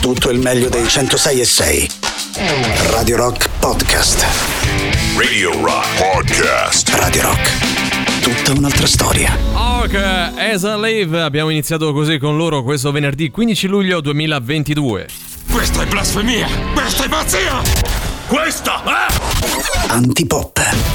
tutto il meglio dei 106 e 6. Radio Rock Podcast. Radio Rock Podcast. Radio Rock. Tutta un'altra storia. Ok, as I live, abbiamo iniziato così con loro questo venerdì 15 luglio 2022. Questa è blasfemia! Questa è pazzia! Questa è... Antipop.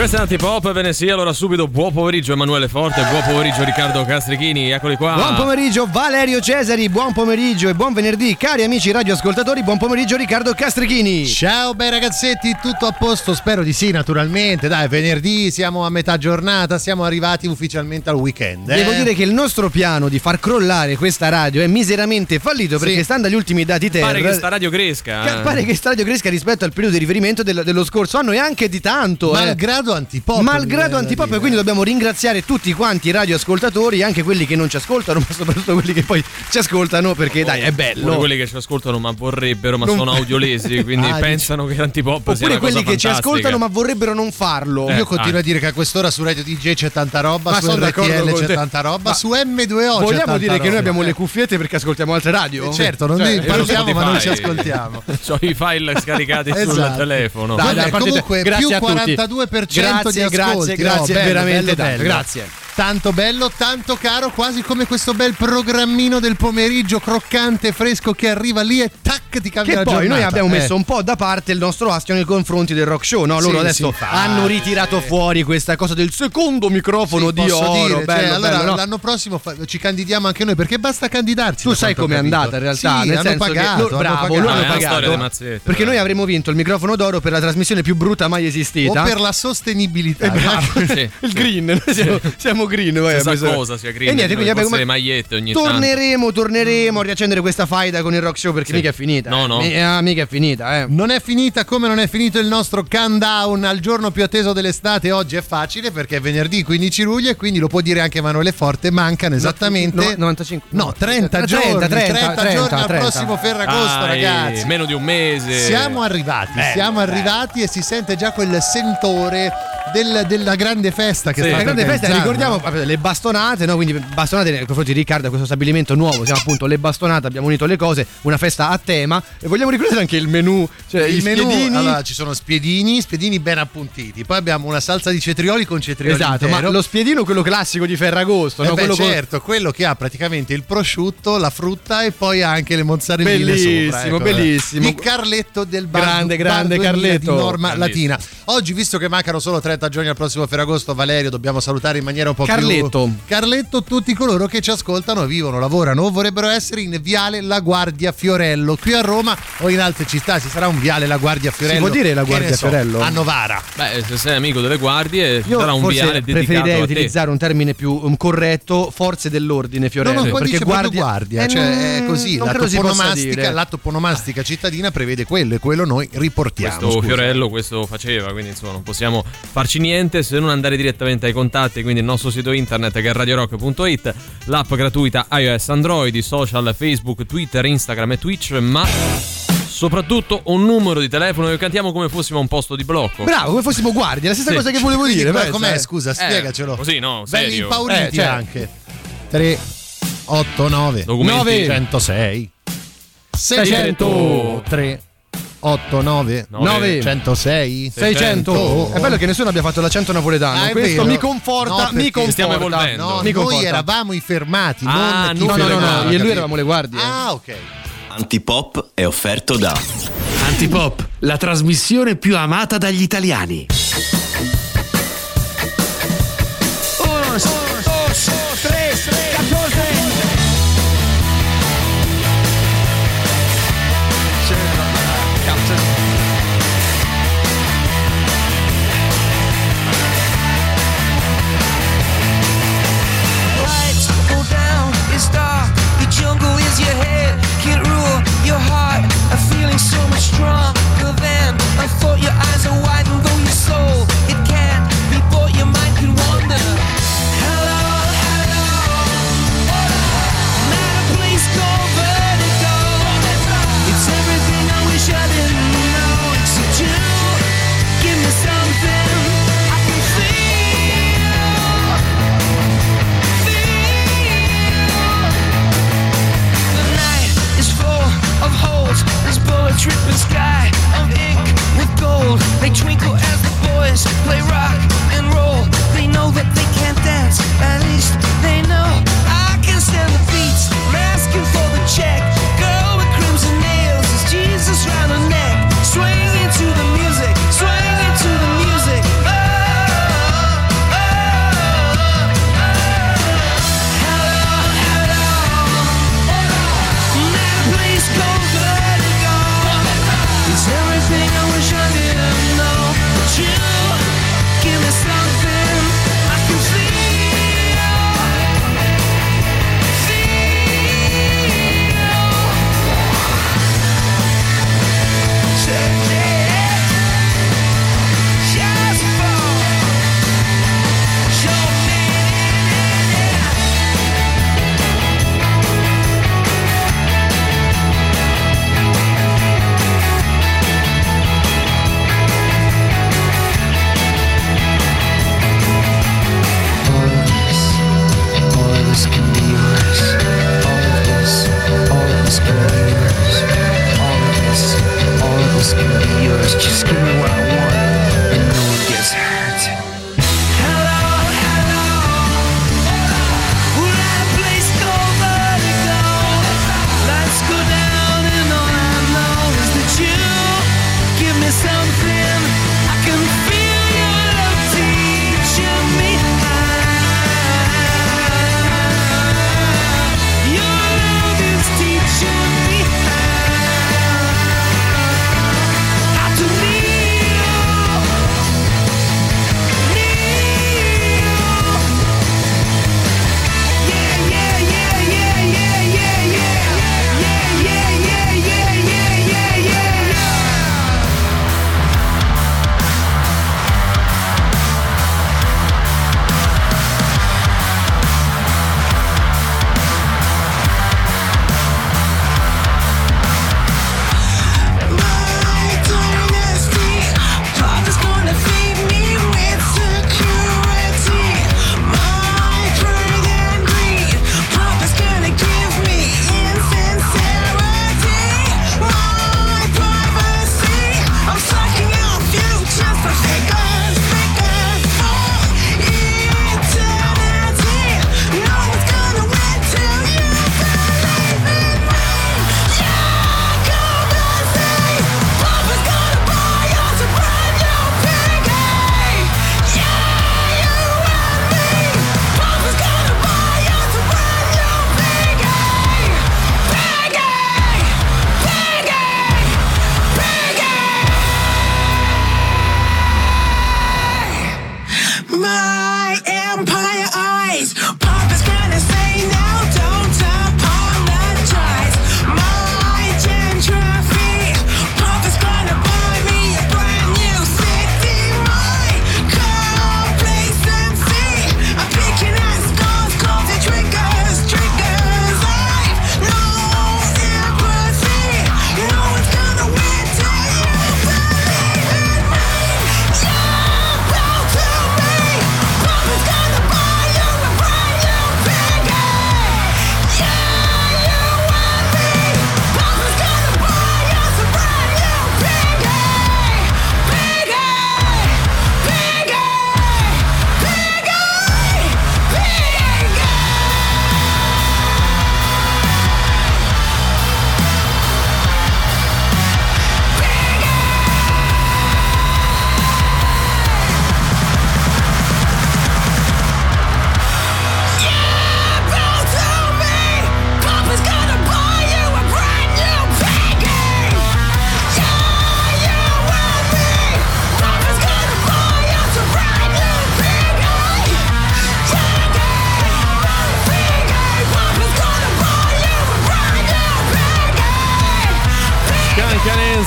Questo è Antipop, ve ne sia, allora subito buon pomeriggio Emanuele Forte, buon pomeriggio Riccardo Castrichini, eccoli qua. Buon pomeriggio Valerio Cesari, buon pomeriggio e buon venerdì cari amici radioascoltatori, buon pomeriggio Riccardo Castrichini. Ciao bei ragazzetti, tutto a posto? Spero di sì, naturalmente. Dai, venerdì siamo a metà giornata, siamo arrivati ufficialmente al weekend. eh? Devo dire che il nostro piano di far crollare questa radio è miseramente fallito perché Sì. stando agli ultimi dati Ter Pare che sta radio cresca. eh. pare che sta radio cresca rispetto al periodo di riferimento del- dello scorso anno e anche di tanto. eh malgrado antipop. Malgrado antipop, e quindi dobbiamo ringraziare tutti quanti i radioascoltatori, anche quelli che non ci ascoltano, ma soprattutto quelli che poi ci ascoltano, perché oh, dai, è bello. quelli che ci ascoltano ma vorrebbero, ma non... sono audiolesi, quindi ah, pensano dici... che l'antipop Oppure sia una quelli che ci ascoltano ma vorrebbero non farlo. Eh, Io continuo ah. a dire che a quest'ora su Radio DJ c'è tanta roba, ma su RTL c'è te. tanta roba, ma su M2O Vogliamo dire roba. che noi abbiamo le eh. cuffiette perché ascoltiamo altre radio? Eh, certo, non cioè, eh, parliamo ma non ci ascoltiamo. Ho i file scaricati sul esatto. telefono. Dai, Comunque più 42% grazie, di ascolti. Grazie, grazie, grazie bello, veramente bello, tanto. Bello. Grazie. Tanto bello, tanto caro, quasi come questo bel programmino del pomeriggio croccante, fresco che arriva lì e tac ti cambia Che la poi giornata. noi abbiamo Eh. messo un po' da parte il nostro astio nei confronti del rock show, no? Loro Sì, adesso sì, hanno ritirato fuori questa cosa del secondo microfono Sì, di posso oro. dire, cioè, bello, allora bello, no? l'anno prossimo fa- ci candidiamo anche noi perché basta candidarsi. Tu sai com'è andata in realtà, Sì, nel hanno senso che pagato, loro- hanno bravo, pagato. hanno una pagato. storia di Mazzetto, perché eh. noi avremmo vinto il microfono d'oro per la trasmissione più brutta mai esistita. o per la sostenibilità. Eh, bravo, il green, siamo, siamo green. vai, questo- cosa sia green, E niente, quindi forse abbiamo le magliette ogni tanto. torneremo, torneremo a riaccendere questa faida con il rock show perché Sì. mica è finita. No, eh. no. Mi- ah, mica è finita, eh. Non è finita come non è finito il nostro countdown al giorno più atteso dell'estate. Oggi è facile perché è venerdì 15 luglio e quindi lo può dire anche Emanuele Forte. Mancano esattamente no, 95. No, 30, 30, giorni. 30, 30, giorni al 30. prossimo Ferragosto, Dai, ragazzi. Meno di un mese. Siamo arrivati, siamo arrivati e si sente già quel sentore del- della grande festa che Sì. La grande festa, ricordiamo le bastonate, no? Quindi bastonate nei confronti di Riccardo, questo stabilimento nuovo, siamo appunto le bastonate, abbiamo unito le cose, una festa a tema e vogliamo ricordare anche il menù, cioè il i menù, spiedini. allora ci sono spiedini, spiedini ben appuntiti, poi abbiamo una salsa di cetrioli con cetrioli Esatto, ma intero. lo spiedino quello classico di Ferragosto, Eh no? beh, quello con- certo, quello che ha praticamente il prosciutto, la frutta e poi anche le mozzarelline Bellissimo, sopra, ecco, eh. bellissimo. Il Carletto del bar, Grande, grande 2000 Carletto. di norma Grandissimo. latina. Oggi, visto che mancano solo 30 giorni al prossimo Ferragosto, Valerio, dobbiamo salutare in maniera un po' Carletto. più Carletto tutti coloro che ci ascoltano, vivono, lavorano o vorrebbero essere in Viale La Guardia Fiorello, qui a Roma o in altre città. Ci sarà un Viale La Guardia Fiorello. può dire La Guardia so, Fiorello? A Novara. Beh, se sei amico delle guardie, Io sarà un forse viale dedicato preferirei a te. utilizzare un termine più um, corretto, forze dell'ordine No, Fiorello, no, qua perché proprio guardia, Eh, cioè è mm, così, non l'atto credo si possa ponomastica, dire. l'atto ponomastica cittadina prevede quello e quello noi riportiamo. Questo scusa. Fiorello questo faceva, quindi insomma non possiamo farci niente se non andare direttamente ai contatti, quindi il nostro sito internet che è radiorock.it, l'app gratuita iOS Android, i social Facebook, Twitter, Instagram e Twitch, ma soprattutto un numero di telefono che cantiamo come fossimo a un posto di blocco. Bravo, come fossimo guardie, la stessa Sì. cosa che volevo dire. ma pensa, com'è? eh. Scusa, spiegacelo. così, no, Belli serio. impauriti Eh, certo. anche. 3 8 9 Documenti. 9. 106 600. 600 3 8 9 9. 106 600. È bello che nessuno abbia fatto l'accento napoletano. Ah, Questo vero. mi conforta, No, mi conforta. stiamo evolvendo. No, mi noi conforta. eravamo i fermati, Ah, non No, no, no, no, io e lui eravamo le guardie. Ah, ok. Antipop è offerto da Antipop, la trasmissione più amata dagli italiani. Lights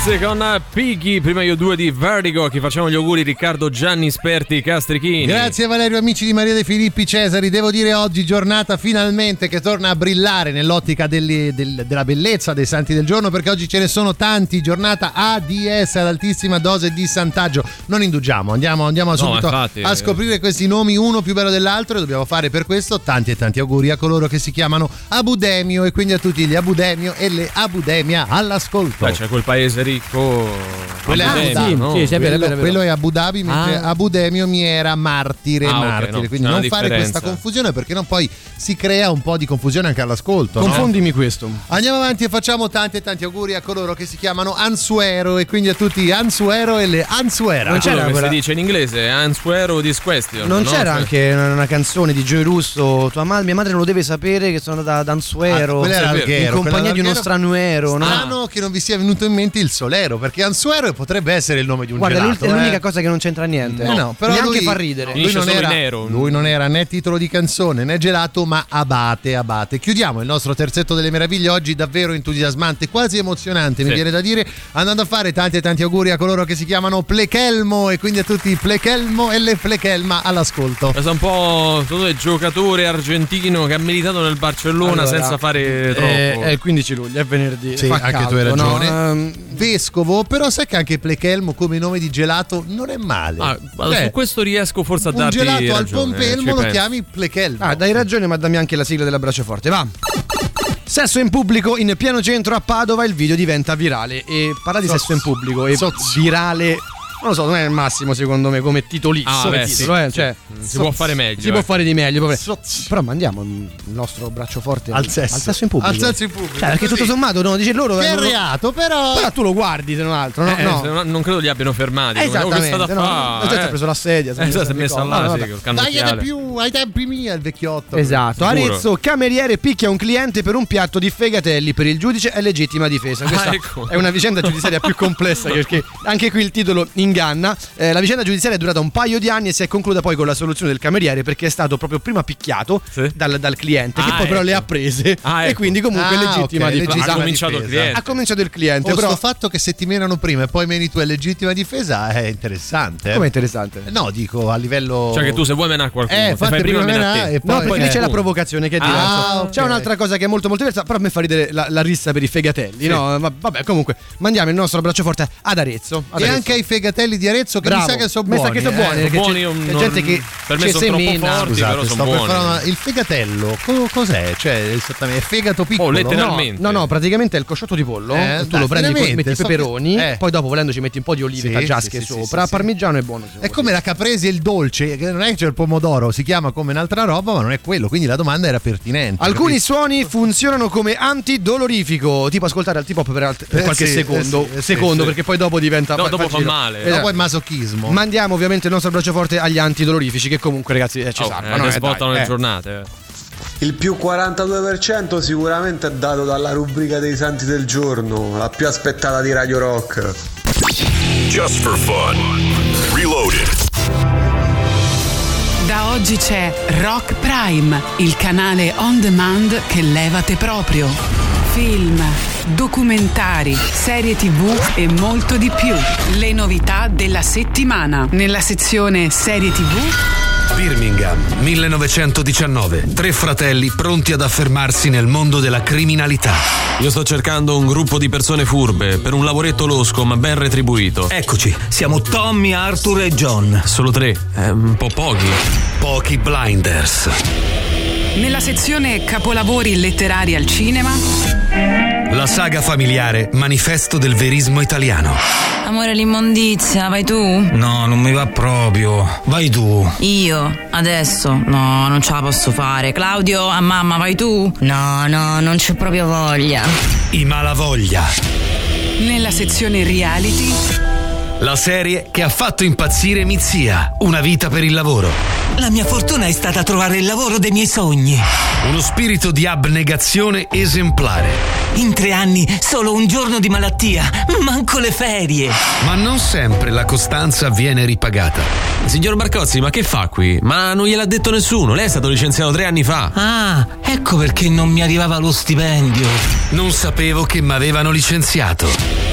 Beatles con Piggy, prima io due di Vertigo, che facciamo gli auguri Riccardo Gianni Sperti Castrichini. Grazie Valerio, amici di Maria De Filippi Cesari. Devo dire oggi giornata finalmente che torna a brillare nell'ottica delle- del- della bellezza dei santi del giorno perché oggi ce ne sono tanti. Giornata ADS ad altissima dose di santaggio. Non indugiamo, andiamo, andiamo subito infatti, a eh. scoprire questi nomi uno più bello dell'altro e dobbiamo fare per questo tanti e tanti auguri a coloro che si chiamano Abudemio e quindi a tutti gli Abudemio e le Abudemia all'ascolto. Beh, c'è quel paese ricco. Quello è Abu Dhabi, Dhabi, no? sì, sì, è vero, è quello, vero, è quello è Abu Dhabi, mentre Ah. Abu Demio mi era martire, Ah, martire. no, quindi non fare differenza. questa confusione perché non poi si crea un po' di confusione anche all'ascolto. no? Confondimi questo. Andiamo avanti e facciamo tanti e tanti auguri a coloro che si chiamano Ansuero e quindi a tutti Ansuero e le Ansuera. Non Quello c'era che quella- si dice in inglese Answer o this question. Non no? c'era Cioè- anche una, canzone di Joey Russo, tua ma- mia madre non lo deve sapere che sono da Danzuero, Ah, quella era in compagnia di uno stranuero, no? Strano che non vi sia venuto in mente il Solero perché Ansuero potrebbe essere il nome di un Guarda, è gelato. l'ul- è l'unica eh. cosa che non c'entra niente. Eh no, però Neanche lui, fa ridere. Lui non, era, nero. lui non era né titolo di canzone né gelato, ma abate, abate. Chiudiamo il nostro terzetto delle meraviglie oggi davvero entusiasmante, quasi emozionante, mi Sì. viene da dire, andando a fare tanti e tanti auguri a coloro che si chiamano Plechelmo e quindi a tutti i Plechelmo e le Plechelma all'ascolto. Questo è un po' secondo me, giocatore argentino che ha militato nel Barcellona Allora, senza fare troppo. Eh, È, il 15 luglio, è venerdì. Sì, fa anche tu hai caldo, no? ragione. Vescovo, però sai che anche Plechelmo come nome di gelato non è male. Ah, ma Cioè, su questo riesco forse a un darti gelato al ragione, ci pompelmo lo penso. chiami Plechelmo. Ah, dai ragione, ma dammi anche la sigla dell'abbraccio forte, va. Sesso in pubblico in pieno centro a Padova, il video diventa virale. E parla di Soz. sesso in pubblico e Soz. virale. Non lo so, non è il massimo secondo me come titolizzo. Ah, come beh, titolo, sì, eh, sì. cioè, Si può fare meglio. si può eh. fare di meglio. Soz. Però mandiamo il nostro braccio forte Al sesso. in pubblico. Al sesso in pubblico, Cioè, perché così. tutto sommato, no, dice loro. Che è no, reato, però... Però tu lo guardi, se non altro, no? Eh, no. se no- non credo li abbiano fermati. come, "Oh, Esattamente, stato a no? fare?" La gente Eh. ha preso la sedia. Eh, esatto, si è messa No, là, no, sì, Dai, più ai tempi miei il vecchiotto. Esatto. Arezzo, cameriere picchia un cliente per un piatto di fegatelli per il giudice è legittima difesa. Questa Ah, ecco. è una vicenda giudiziaria più complessa perché anche qui il titolo inganna. Eh, la vicenda giudiziaria è durata un paio di anni e si è conclusa poi con la soluzione del cameriere perché è stato proprio prima picchiato Sì. dal, dal cliente che Ah, poi però ecco. le ha prese Ah, e ecco. quindi comunque Ah, è legittima ok, difesa. Ha cominciato il cliente. Ha cominciato il cliente, O però sto fatto che se ti menano prima e poi meni tu è legittima difesa è interessante. eh. come interessante. No, dico a livello. Cioè che tu se vuoi menare qualcuno, Eh, fai prima prima menare e poi- No, perché lì eh, c'è la provocazione che è Ah, diversa. ok. C'è un'altra cosa che è molto molto diversa, però a me fa ridere la, la rissa per i fegatelli. No, ma- vabbè, comunque mandiamo il nostro abbraccio forte ad Arezzo. ad E Arezzo. anche ai fegatelli di Arezzo che Bravo. mi sa che sono Mi buoni. sa che sono eh. buoni, perché buoni, c'è, non- c'è gente che per me sono troppo semina. forti. Scusate, però sto sono buoni. una- il fegatello co- cos'è? Cioè, esattamente, è fegato piccolo. Oh, No, letteralmente. no, no, praticamente è il cosciotto di pollo. Eh, tu dai, lo prendi, veramente, metti i so che- peperoni, eh. poi dopo volendo ci metti un po' di olive Sì, taggiasche sì, sì, sopra. sì, sì. Parmigiano è buono. È come la caprese e il dolce, che non è che c'è il pomodoro, si chiama come un'altra roba, ma non è quello. Quindi la domanda era pertinente. Alcuni suoni funzionano come antidolorifico, tipo ascoltare al hip-hop per, per Eh qualche secondo, eh eh secondo perché poi dopo diventa No, dopo fa male. Dopo è masochismo. Mandiamo ovviamente il nostro abbraccio forte agli antidolorifici che comunque ragazzi eh, ci Oh, salvano. eh, eh, che sbottano dai, le eh. giornate. eh. Il più 42% sicuramente è dato dalla rubrica dei santi del giorno, la più aspettata di Radio Rock. Just for fun. Reloaded. Da oggi c'è Rock Prime, il canale on demand che levate proprio. Film, documentari, serie tv e molto di più. Le novità della settimana. Nella sezione serie tv Birmingham, 1919. Tre fratelli pronti ad affermarsi nel mondo della criminalità. Io sto cercando un gruppo di persone furbe per un lavoretto losco ma ben retribuito. Eccoci, siamo Tommy, Arthur e John. Solo tre, è un po' pochi. Pochi blinders. Nella sezione capolavori letterari al cinema. La saga familiare Manifesto del verismo italiano. Amore, l'immondizia, vai tu? No, non mi va proprio. Vai tu. Io? Adesso? No, non ce la posso fare. Claudio, a mamma, vai tu? No, no, non c'ho proprio voglia. I malavoglia. Nella sezione reality. La serie che ha fatto impazzire Mizia. Una vita per il lavoro. La mia fortuna è stata trovare il lavoro dei miei sogni. Uno spirito di abnegazione esemplare. In tre anni solo un giorno di malattia, manco le ferie. Ma non sempre la costanza viene ripagata. Signor Barcozzi, ma che fa qui? Ma non gliel'ha detto nessuno, lei è stato licenziato tre anni fa. Ah, ecco perché non mi arrivava lo stipendio. Non sapevo che mi avevano licenziato.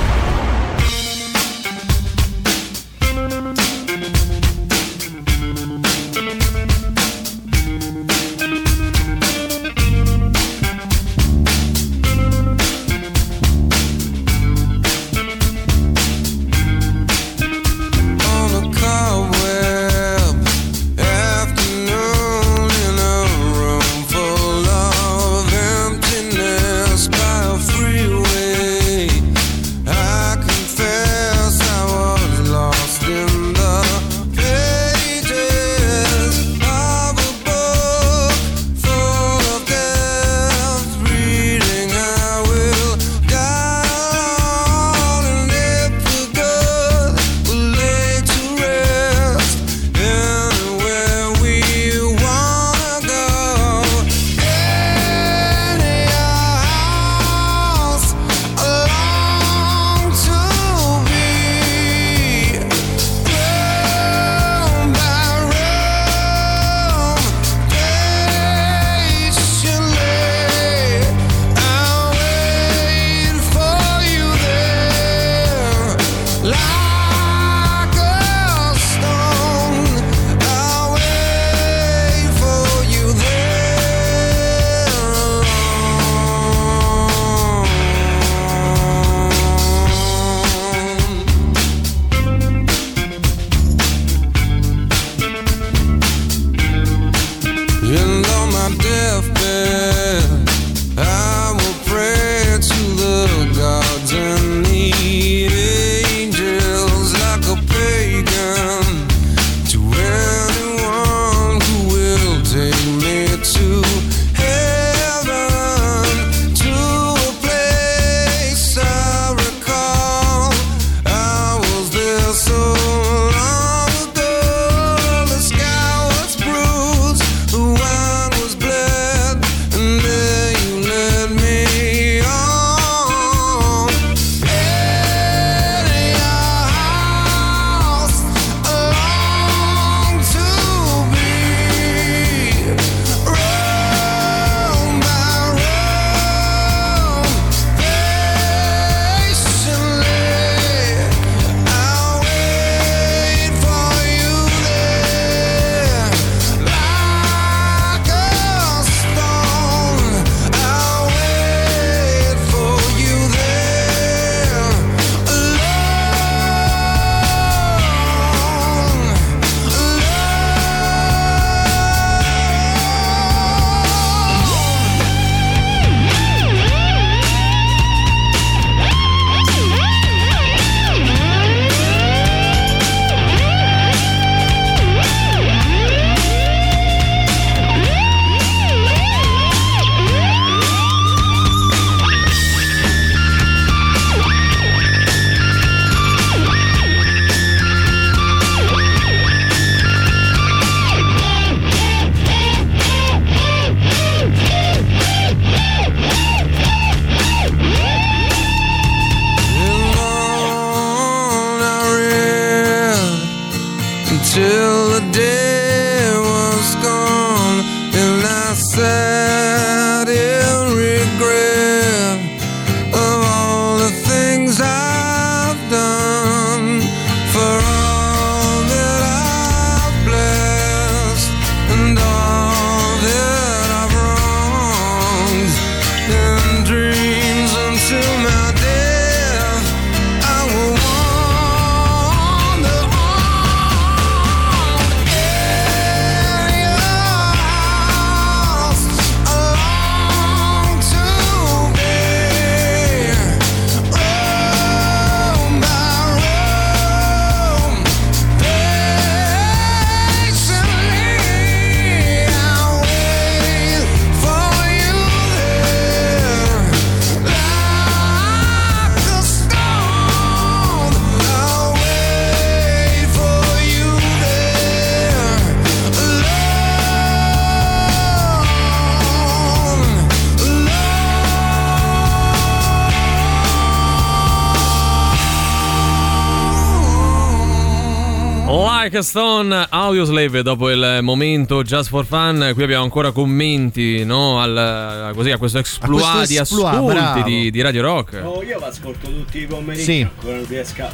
Black Stone, Audioslave dopo il momento Just for Fun, qui abbiamo ancora commenti no, al, così, a questo exploit questo di exploit, ascolti bravo. di, di Radio Rock. Oh, io vi ascolto tutti i pomeriggi Sì. ancora non riesco a,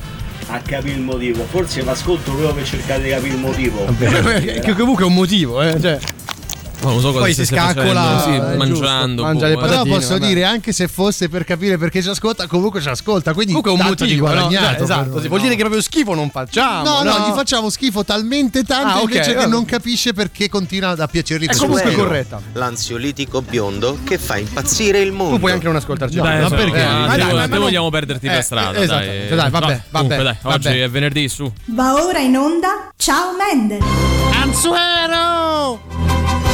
a capire il motivo. Forse vi ascolto proprio per cercare di capire il motivo. che comunque è un motivo, eh. Cioè, Non so cosa Poi si scaccola, facendo, sì, giusto, mangiando. mangia boh, le eh. Però posso vabbè. dire, anche se fosse per capire perché ci ascolta, comunque ci ascolta. Quindi comunque è un di motivo, no? guadagnato per esatto. noi, si vuol no? dire che proprio schifo non facciamo. No, no, gli facciamo schifo talmente tanto Ah, ok, invece che vabbè. non capisce perché continua a piacergli È comunque corretta. L'ansiolitico biondo che fa impazzire il mondo. Tu puoi anche non ascoltarci. Dai, ma so, perché? eh, dai, ma te non- vogliamo perderti Eh, per strada. eh, dai. Dai, vabbè, No, comunque, vabbè, dai, oggi è venerdì su. Va ora in onda Ciao Mendel. Anzuero!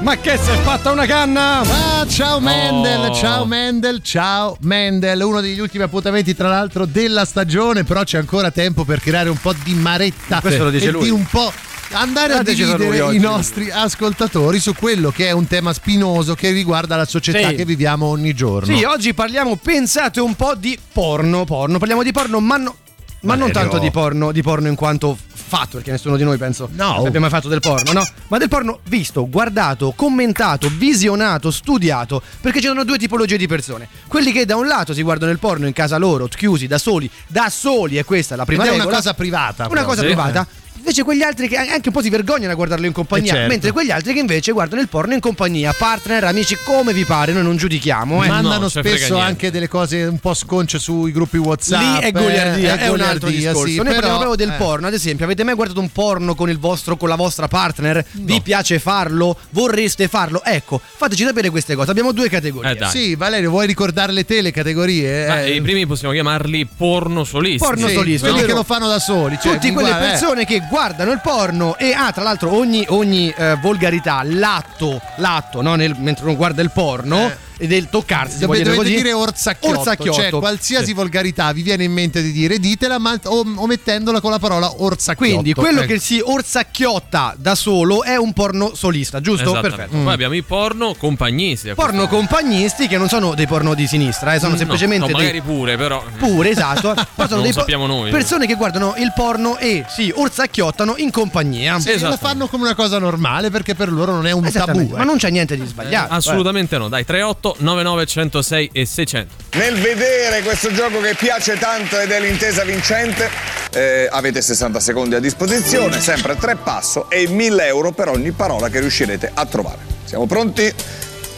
Ma che si è fatta una canna? Ah, ciao Mendel, Oh. ciao Mendel, ciao Mendel, uno degli ultimi appuntamenti tra l'altro della stagione, però c'è ancora tempo per creare un po' di maretta Questo lo dice e lui. di un po' andare a oggi. i nostri ascoltatori su quello che è un tema spinoso che riguarda la società Sì. che viviamo ogni giorno. Sì, oggi parliamo, pensate un po' di porno, porno. Parliamo di porno, ma, no- ma non tanto di porno, di porno in quanto fatto, perché nessuno di noi penso No. abbia mai fatto del porno, no? Ma del porno visto, guardato, commentato, visionato, studiato, perché ci sono due tipologie di persone. Quelli che da un lato si guardano il porno in casa loro, chiusi, da soli, da soli, e questa è la prima Ed è regola. una cosa privata. Una però. cosa Sì. privata. Invece quegli altri che anche un po' si vergognano a guardarlo in compagnia, Eh, certo. mentre quegli altri che invece guardano il porno in compagnia, partner, amici, come vi pare, noi non giudichiamo, eh. Mandano No, spesso anche delle cose un po' sconce sui gruppi WhatsApp. Lì è goliardia, eh, è un altro discorso. sì, Noi però- parliamo proprio del eh. porno, ad esempio, avete mai guardato un porno con il vostro con la vostra partner? Vi piace farlo? Vorreste farlo? Ecco, fateci sapere queste cose. Abbiamo due categorie. Eh. Sì, Valerio, vuoi ricordarle te le categorie? Ma Eh, I primi possiamo chiamarli porno solisti. Porno sì, solisti, quelli ovvero che lo fanno da soli. Cioè, Tutti quelle guarda, eh. persone che guardano il porno e ah, tra l'altro ogni, ogni eh, volgarità, l'atto, l'atto, no, nel- mentre uno guarda il porno e del toccarsi, si può Dove dire dovete così. dire orzacchiotto, Orzacchiotto. cioè qualsiasi Sì. volgarità vi viene in mente di dire, ditela ma o- omettendola con la parola orzacchiotto. Quindi quello Ecco. che si orzacchiotta da solo è un porno solista, giusto? Perfetto. Poi abbiamo i porno compagnisti. Porno compagnisti che non sono dei porno di sinistra, eh, sono No, semplicemente no, dei magari pure, però. pure, esatto. Però sono Non dei lo sappiamo noi. persone che guardano il porno e si orzacchiottano in compagnia. Sì, la fanno come una cosa normale perché per loro non è un tabù. Esattamente, ma eh. non c'è niente di sbagliato. Assolutamente no. Dai, 38 99 106 e 600. Nel vedere questo gioco che piace tanto ed è l'intesa vincente, eh, avete 60 secondi a disposizione, sempre a tre passo e 1000 euro per ogni parola che riuscirete a trovare. Siamo pronti?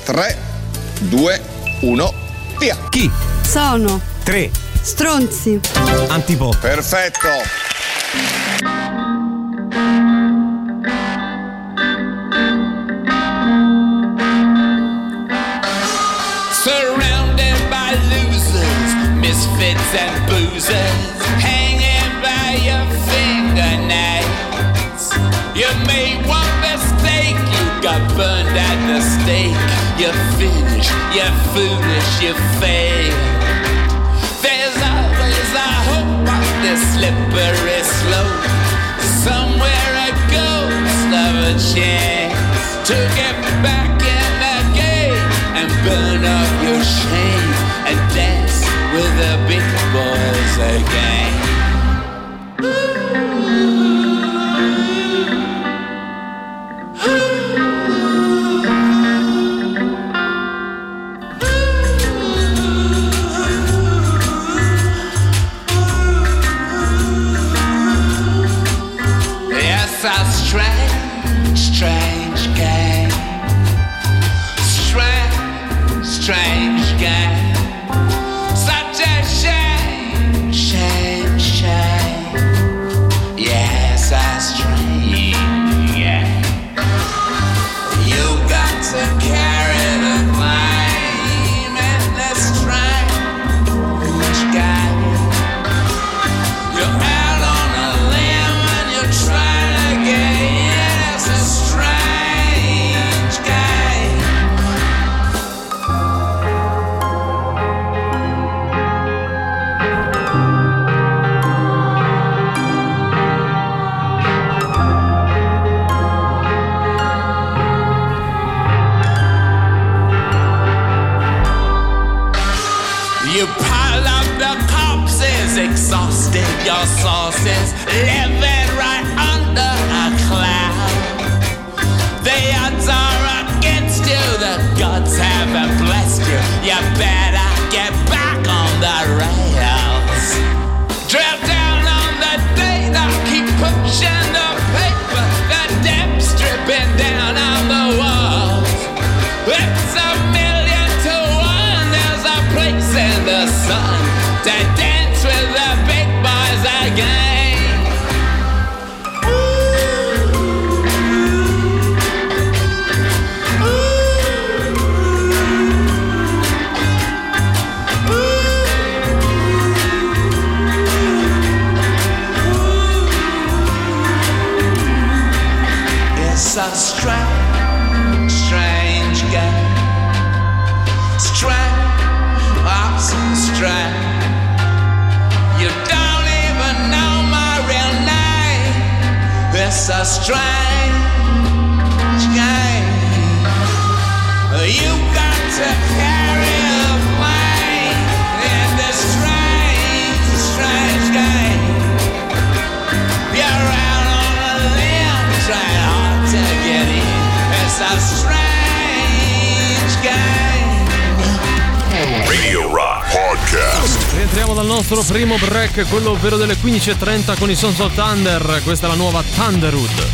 3, 2, 1, via! Chi? Sono 3. stronzi. Antipop. Perfetto! And boozers, hanging by your fingernails. You made one mistake, you got burned at the stake. You're finished, you're foolish, you failed. There's always a hope on this slippery slope. Somewhere a ghost of a chance to get back in the game and burn up your shame and dance with the big boys again. primo break, quello ovvero delle 15.30 con i Sons of Thunder. Questa è la nuova Thunderwood.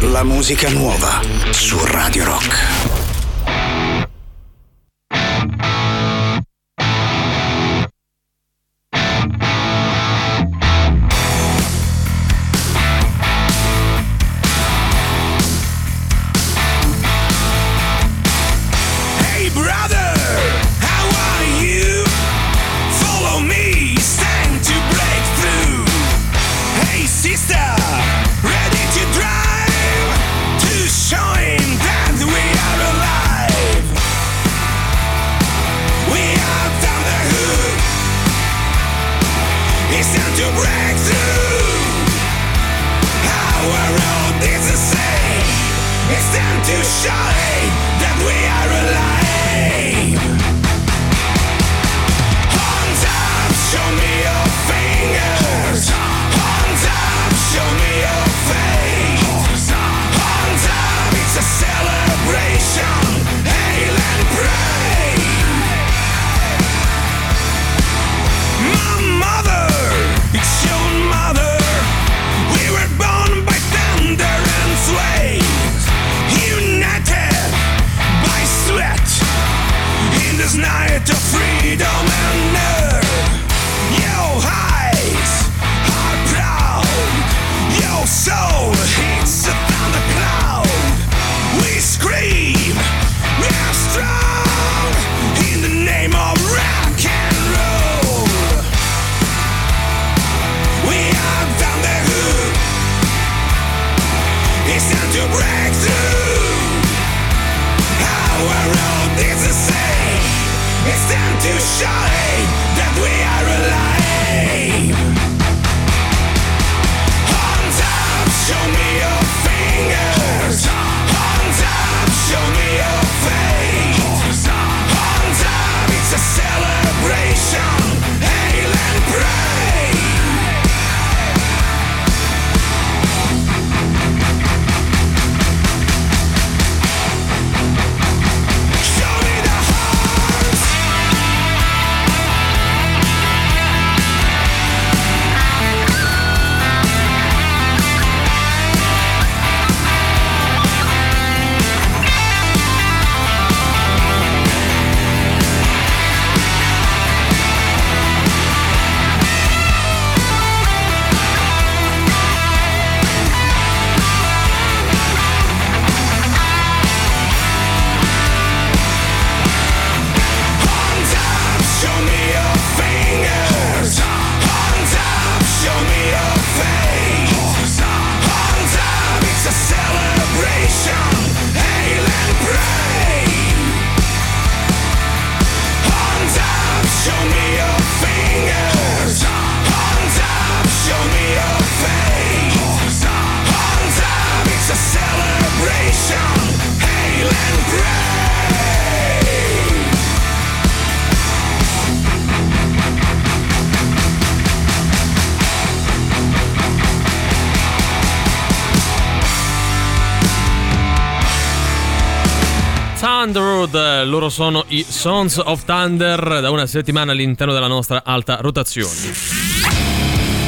La musica nuova su Radio Rock. Loro sono i Sons of Thunder da una settimana all'interno della nostra alta rotazione.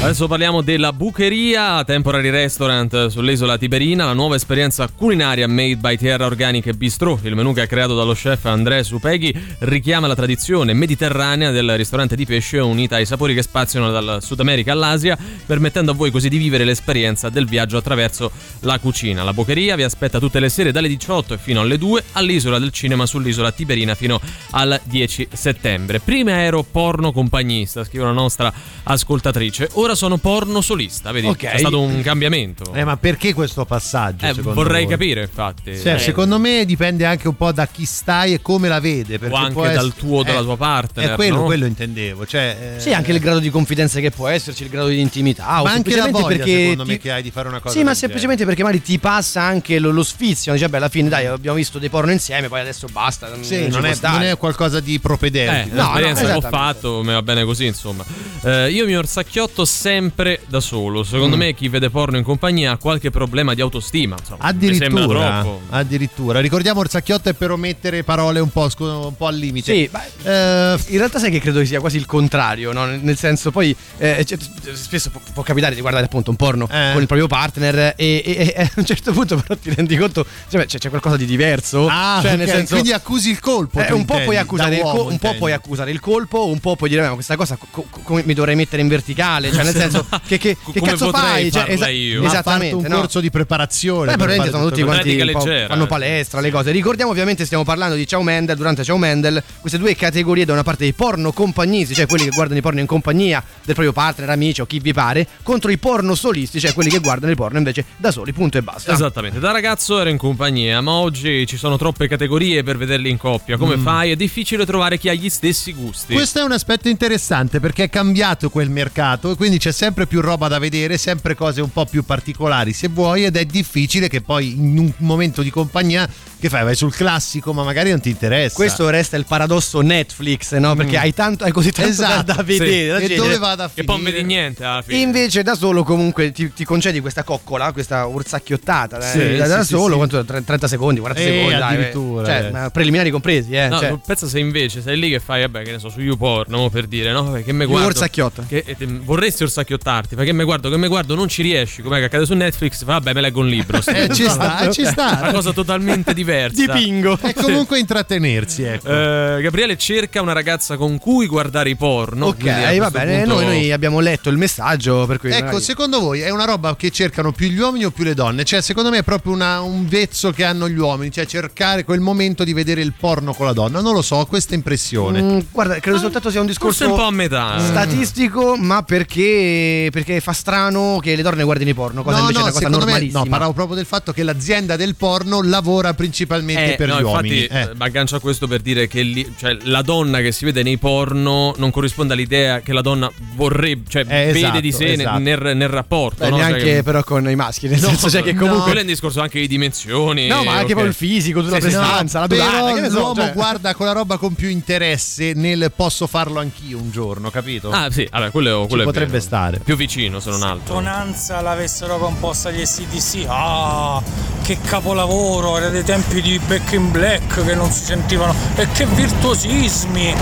Adesso parliamo della Bucheria, Temporary Restaurant sull'isola Tiberina, la nuova esperienza culinaria made by Tierra Organic e Bistro. Il menù che ha creato dallo chef André Supeghi richiama la tradizione mediterranea del ristorante di pesce unita ai sapori che spaziano dal Sud America all'Asia, permettendo a voi così di vivere l'esperienza del viaggio attraverso la cucina. La Bucheria vi aspetta tutte le sere dalle 18 fino alle 2 all'isola del cinema sull'isola Tiberina fino al 10 settembre. Prima ero porno compagista, scrive una nostra ascoltatrice. Ora sono porno solista, vedi? Ok. C'è stato un cambiamento. Eh, ma perché questo passaggio? Eh, vorrei voi? capire, infatti. Cioè, Eh, Secondo me dipende anche un po' da chi stai e come la vede. o anche dal essere- tuo o dalla Eh, tua partner. È quello, no? quello intendevo. Cioè, eh, Sì, anche il grado di confidenza che può esserci, il grado di intimità. o ma anche la voglia, perché secondo me, ti- che hai di fare una cosa. Sì, ma semplicemente perché magari ti passa anche lo, lo sfizio. Dice, beh, alla fine, dai, abbiamo visto dei porno insieme, poi adesso basta. non Sì, non può è, non è qualcosa di Eh, propedeutico. l'esperienza che ho fatto mi va bene così, insomma. Eh, io mi orsacchiotto sempre da solo. Secondo Mm. me chi vede porno in compagnia ha qualche problema di autostima. Insomma, Addirittura, addirittura. Ricordiamo Orsacchiotto è per omettere parole un po', scu- un po' al limite. Sì, ma in realtà sai che credo che sia quasi il contrario, no? Nel- senso, poi eh, cioè, spesso può, può capitare di guardare appunto un porno Eh. con il proprio partner e, e- e- e a un certo punto però ti rendi conto, cioè, c'è, c'è qualcosa di diverso. Ah, cioè, nel ok, senso, quindi accusi il colpo. eh, un po' puoi accusare il colpo, un po' puoi accusare il colpo, un po' puoi dire, "Beh, ma questa cosa co- co- come mi dovrei mettere in verticale? Cioè, nel senso, che, che, che cazzo fai? Cioè, esa- io? Ha Esattamente. un no? corso di preparazione. Beh, probabilmente sono tutti quanti leggera, fanno palestra, le cose. Ricordiamo ovviamente stiamo parlando di Ciao Mendel, durante Ciao Mendel, queste due categorie da una parte dei porno compagnisti, cioè quelli che guardano i porno in compagnia del proprio partner, amici o chi vi pare, contro i porno solisti, cioè quelli che guardano il porno invece da soli, punto e basta. Esattamente, da ragazzo ero in compagnia, ma oggi ci sono troppe categorie per vederli in coppia. Come Mm. fai? È difficile trovare chi ha gli stessi gusti. Questo è un aspetto interessante perché è cambiato quel mercato e quindi c'è sempre più roba da vedere, sempre cose un po' più particolari se vuoi ed è difficile che poi in un momento di compagnia che fai? Vai sul classico ma magari non ti interessa. Questo resta il paradosso Netflix, no? Perché hai, tanto, hai così tanto da- Esatto, da, sì. vedere. da E scegliere. dove vada a Che poi non finire? vedi niente alla fine. Invece da solo comunque ti, ti concedi questa coccola, questa ursacchiottata eh, Sì, da, da sì, solo, sì, quanto, 30 secondi, 40 Eh, secondi, dai, addirittura, cioè, eh. preliminari compresi, eh. No, cioè. pensa se invece sei lì che fai, vabbè, che ne so, su YouPorn, no, per dire, no? Che me guardo. orsacchiotta. Che, e te- vorresti orsacchiottarti, perché me guardo, che me guardo, non ci riesci, com'è che accade su Netflix, vabbè, me leggo un libro. Eh, ci sta, eh, ci sta. Una cosa totalmente diversa. Dipingo. È comunque intrattenersi, ecco. Eh, Gabriele cerca una ragazza con cui guardare i porno. Ok, a va bene, punto- noi, noi abbiamo letto il messaggio per cui Ecco, magari- secondo voi è una roba che cercano più gli uomini o più le donne? Cioè, secondo me è proprio una- un vezzo che hanno gli uomini, cioè cercare quel momento di vedere il porno con la donna. Non lo so, ho questa impressione. Mm, guarda, credo soltanto sia un discorso Forse un po' a metà. eh. statistico, ma perché, perché fa strano che le donne guardino i porno, cosa no, invece no, è una cosa secondo me, normalissima. no, parlavo proprio del fatto che l'azienda del porno lavora principalmente Eh, per no, gli infatti, uomini. Eh. eh, mi aggancio a questo per dire che lì- cioè, la donna che si vede nei porno non corrisponde all'idea che la donna vorrebbe, cioè Eh, vede esatto, di sé esatto. nel, nel rapporto. Beh, no? Cioè neanche che- però con i maschi, nel No, senso cioè che no, comunque quello è un discorso anche di dimensioni. No, ma anche ok. poi il fisico, tutta la Sì, sì. prestanza, la Però durata, so, l'uomo cioè. guarda quella roba con più interesse nel posso farlo anch'io un giorno, capito? Ah, sì, vabbè, quello, quello è potrebbe. Stare. Più vicino, se non altro. Tonanza l'avessero composta gli SDC. Ah, che capolavoro! Era dei tempi di Back in Black che non si sentivano. E che virtuosismi!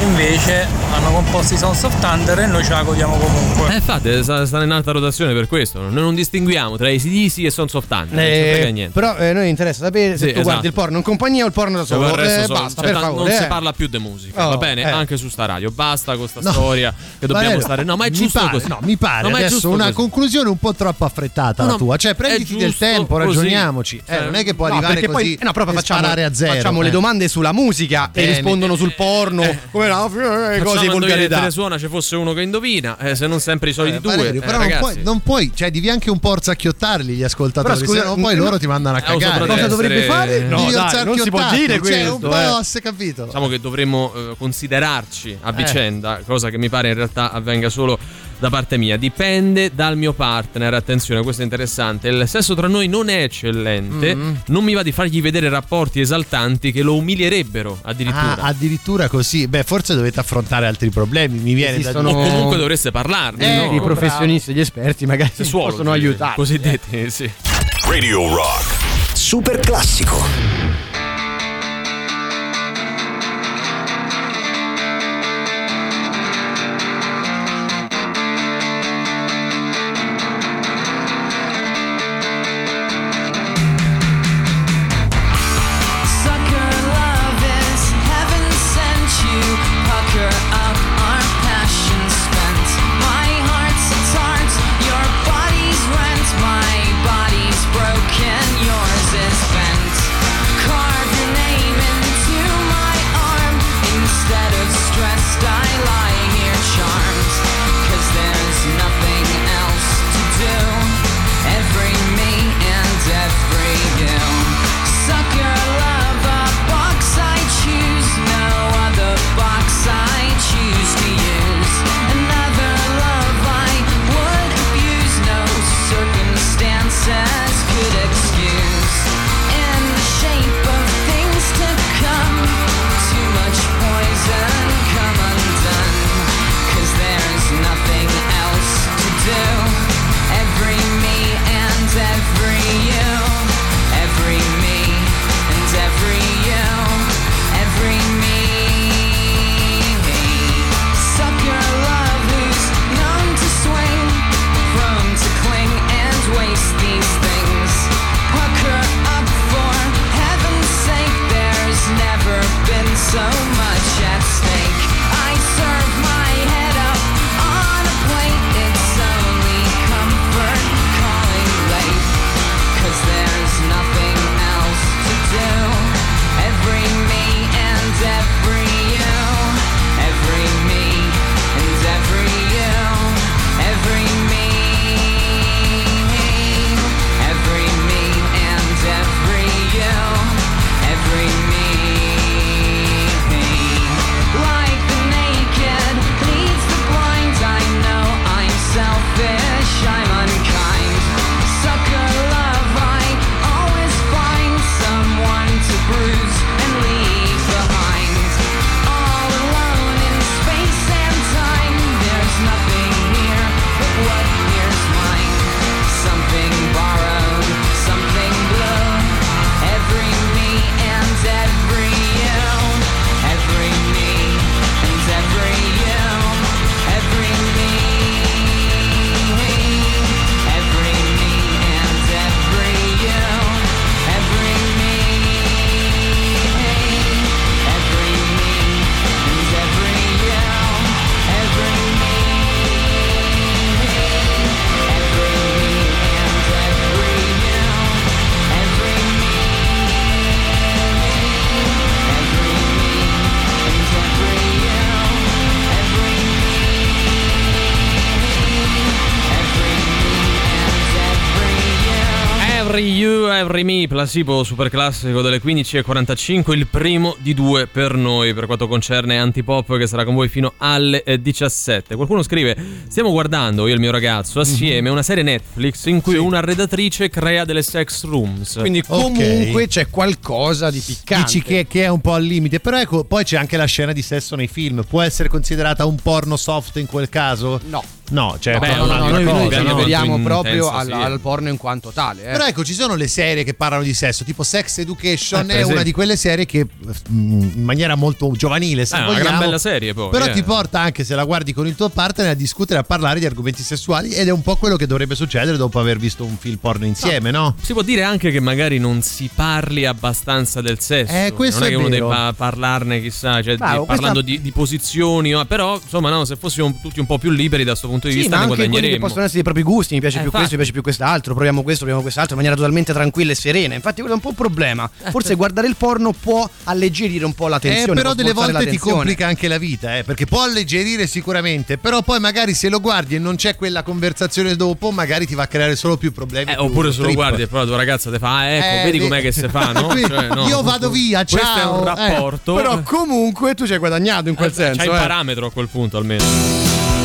Invece hanno composto i Sons of Thunder e noi ce la godiamo comunque. Eh, infatti, sta- stanno in alta rotazione per questo. Noi non distinguiamo tra ACDC e Sons of Thunder. Non Eh, frega niente. però eh, noi interessa sapere se Sì, tu esatto. guardi il porno in compagnia o il porno da solo. il resto Eh, sono- basta, cioè, per favore. Non si eh. parla più di musica, Oh, va bene? eh. Anche su sta radio. Basta con sta No. storia che dobbiamo stare. No, ma è giusto pare, così. No, mi pare No, adesso una così. conclusione un po' troppo affrettata No, la tua. Cioè, prenditi del tempo, così. ragioniamoci. Eh, Cioè, non è che può No, arrivare così poi eh, no, proprio e facciamo, a zero. facciamo le eh. domande sulla musica e Bene. rispondono sul porno come no, eh, Facciamo cose volgarità. telesuona ci fosse uno che indovina, eh, se non sempre i soliti Eh, due. Valerio, eh, però non puoi, non puoi, cioè devi anche un po' orzacchiottarli gli ascoltatori, Però scusa, se no poi loro ti mandano a eh, cagare. Cosa dovrebbe fare? No, non si può dire cioè, un questo. po' eh. si è capito. Diciamo che dovremmo eh, considerarci a Eh. vicenda, cosa che mi pare in realtà avvenga solo da parte mia. Dipende dal mio partner. Attenzione, questo è interessante. Il sesso tra noi non è eccellente. Mm. Non mi va di fargli vedere rapporti esaltanti che lo umilierebbero addirittura. Ah, addirittura così. Beh, forse dovete affrontare altri problemi. Mi viene Esistono- da o dire. comunque dovreste parlarne. Eh, no? I professionisti, gli esperti magari Sessuologi, possono aiutare. Cosiddetti, sì. Radio Rock. Super classico. Me, Placebo super classico delle 15.45, il primo di due per noi per quanto concerne Antipop che sarà con voi fino alle eh, 17. Qualcuno scrive, stiamo guardando io e il mio ragazzo assieme una serie Netflix in cui una redattrice crea delle sex rooms. Quindi comunque c'è qualcosa di piccante. Dici che, che è un po' al limite, però ecco, poi c'è anche la scena di sesso nei film. Può essere considerata un porno soft in quel caso? No. No, cioè No, no, no, un'altra noi, noi ci no? riferiamo proprio Intenso, al, sì. al porno in quanto tale. eh. Però ecco, ci sono le serie che parlano di sesso, tipo Sex Education Eh, è una di quelle serie che mm, in maniera molto giovanile, se Eh, una vogliamo, gran bella serie poi, Però eh. ti porta anche se la guardi con il tuo partner a discutere, a parlare di argomenti sessuali ed è un po' quello che dovrebbe succedere dopo aver visto un film porno insieme, no? Si può dire anche che magari non si parli abbastanza del sesso. Eh, questo non è, è che uno debba parlarne, chissà, cioè, Bravo, di- parlando questa- di, di posizioni, però insomma, no, se fossimo tutti un po' più liberi da questo punto di Sì, vista, ma ne guadagneremmo. possono essere i propri gusti, mi piace Eh, più questo, mi piace più quest'altro, proviamo questo, proviamo quest'altro, in maniera totalmente tranquilla e serena. Infatti quello è un po' un problema. Forse guardare il porno può alleggerire un po' la Eh, tensione. però può delle volte ti tensione. complica anche la vita, eh, perché può alleggerire sicuramente, però poi magari se lo guardi e non c'è quella conversazione dopo, magari ti va a creare solo più problemi. Eh, più oppure se lo guardi e poi la tua ragazza ti fa, ah, ecco, Eh, vedi com'è che si fa, no? Cioè, no, io vado via, ciao. Questo è un Eh, rapporto. Però comunque tu ci hai guadagnato in quel senso. C'hai il eh. parametro a quel punto almeno.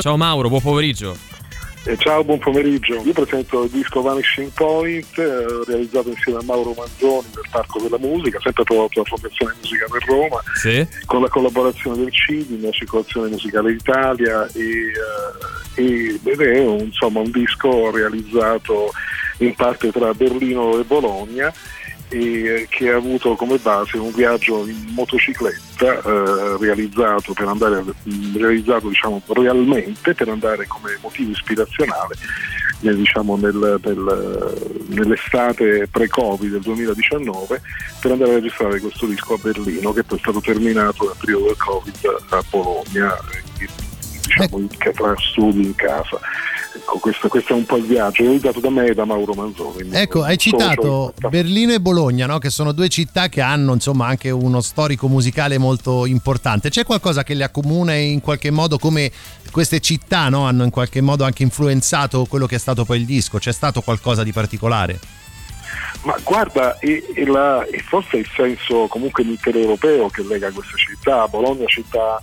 Ciao Mauro, buon pomeriggio. Eh, ciao, buon pomeriggio. Io presento il disco Vanishing Point, eh, realizzato insieme a Mauro Manzoni del Parco della Musica, sempre prodotto dalla Fondazione Musica per Roma, Sì. con la collaborazione del CIDI, la Circolazione Musicale d'Italia e, eh, ed è un, insomma, un disco realizzato in parte tra Berlino e Bologna e eh, che ha avuto come base un viaggio in motocicletta eh, realizzato per andare realizzato diciamo realmente per andare come motivo ispirazionale nel- diciamo, nel- nel- nell'estate pre-Covid del 2019 per andare a registrare questo disco a Berlino che poi è stato terminato nel periodo del Covid a Bologna eh, diciamo tra studi in casa ecco questo, questo è un po' il viaggio realizzato da me e da Mauro Manzoni Ecco, hai citato Berlino e Bologna, no? che sono due città che hanno insomma anche uno storico musicale molto importante. C'è qualcosa che le accomuna in qualche modo come queste città no? hanno in qualche modo anche influenzato quello che è stato poi il disco? C'è stato qualcosa di particolare? Ma guarda, e, e la- e forse il senso comunque mitteleuropeo che lega queste città, Bologna città,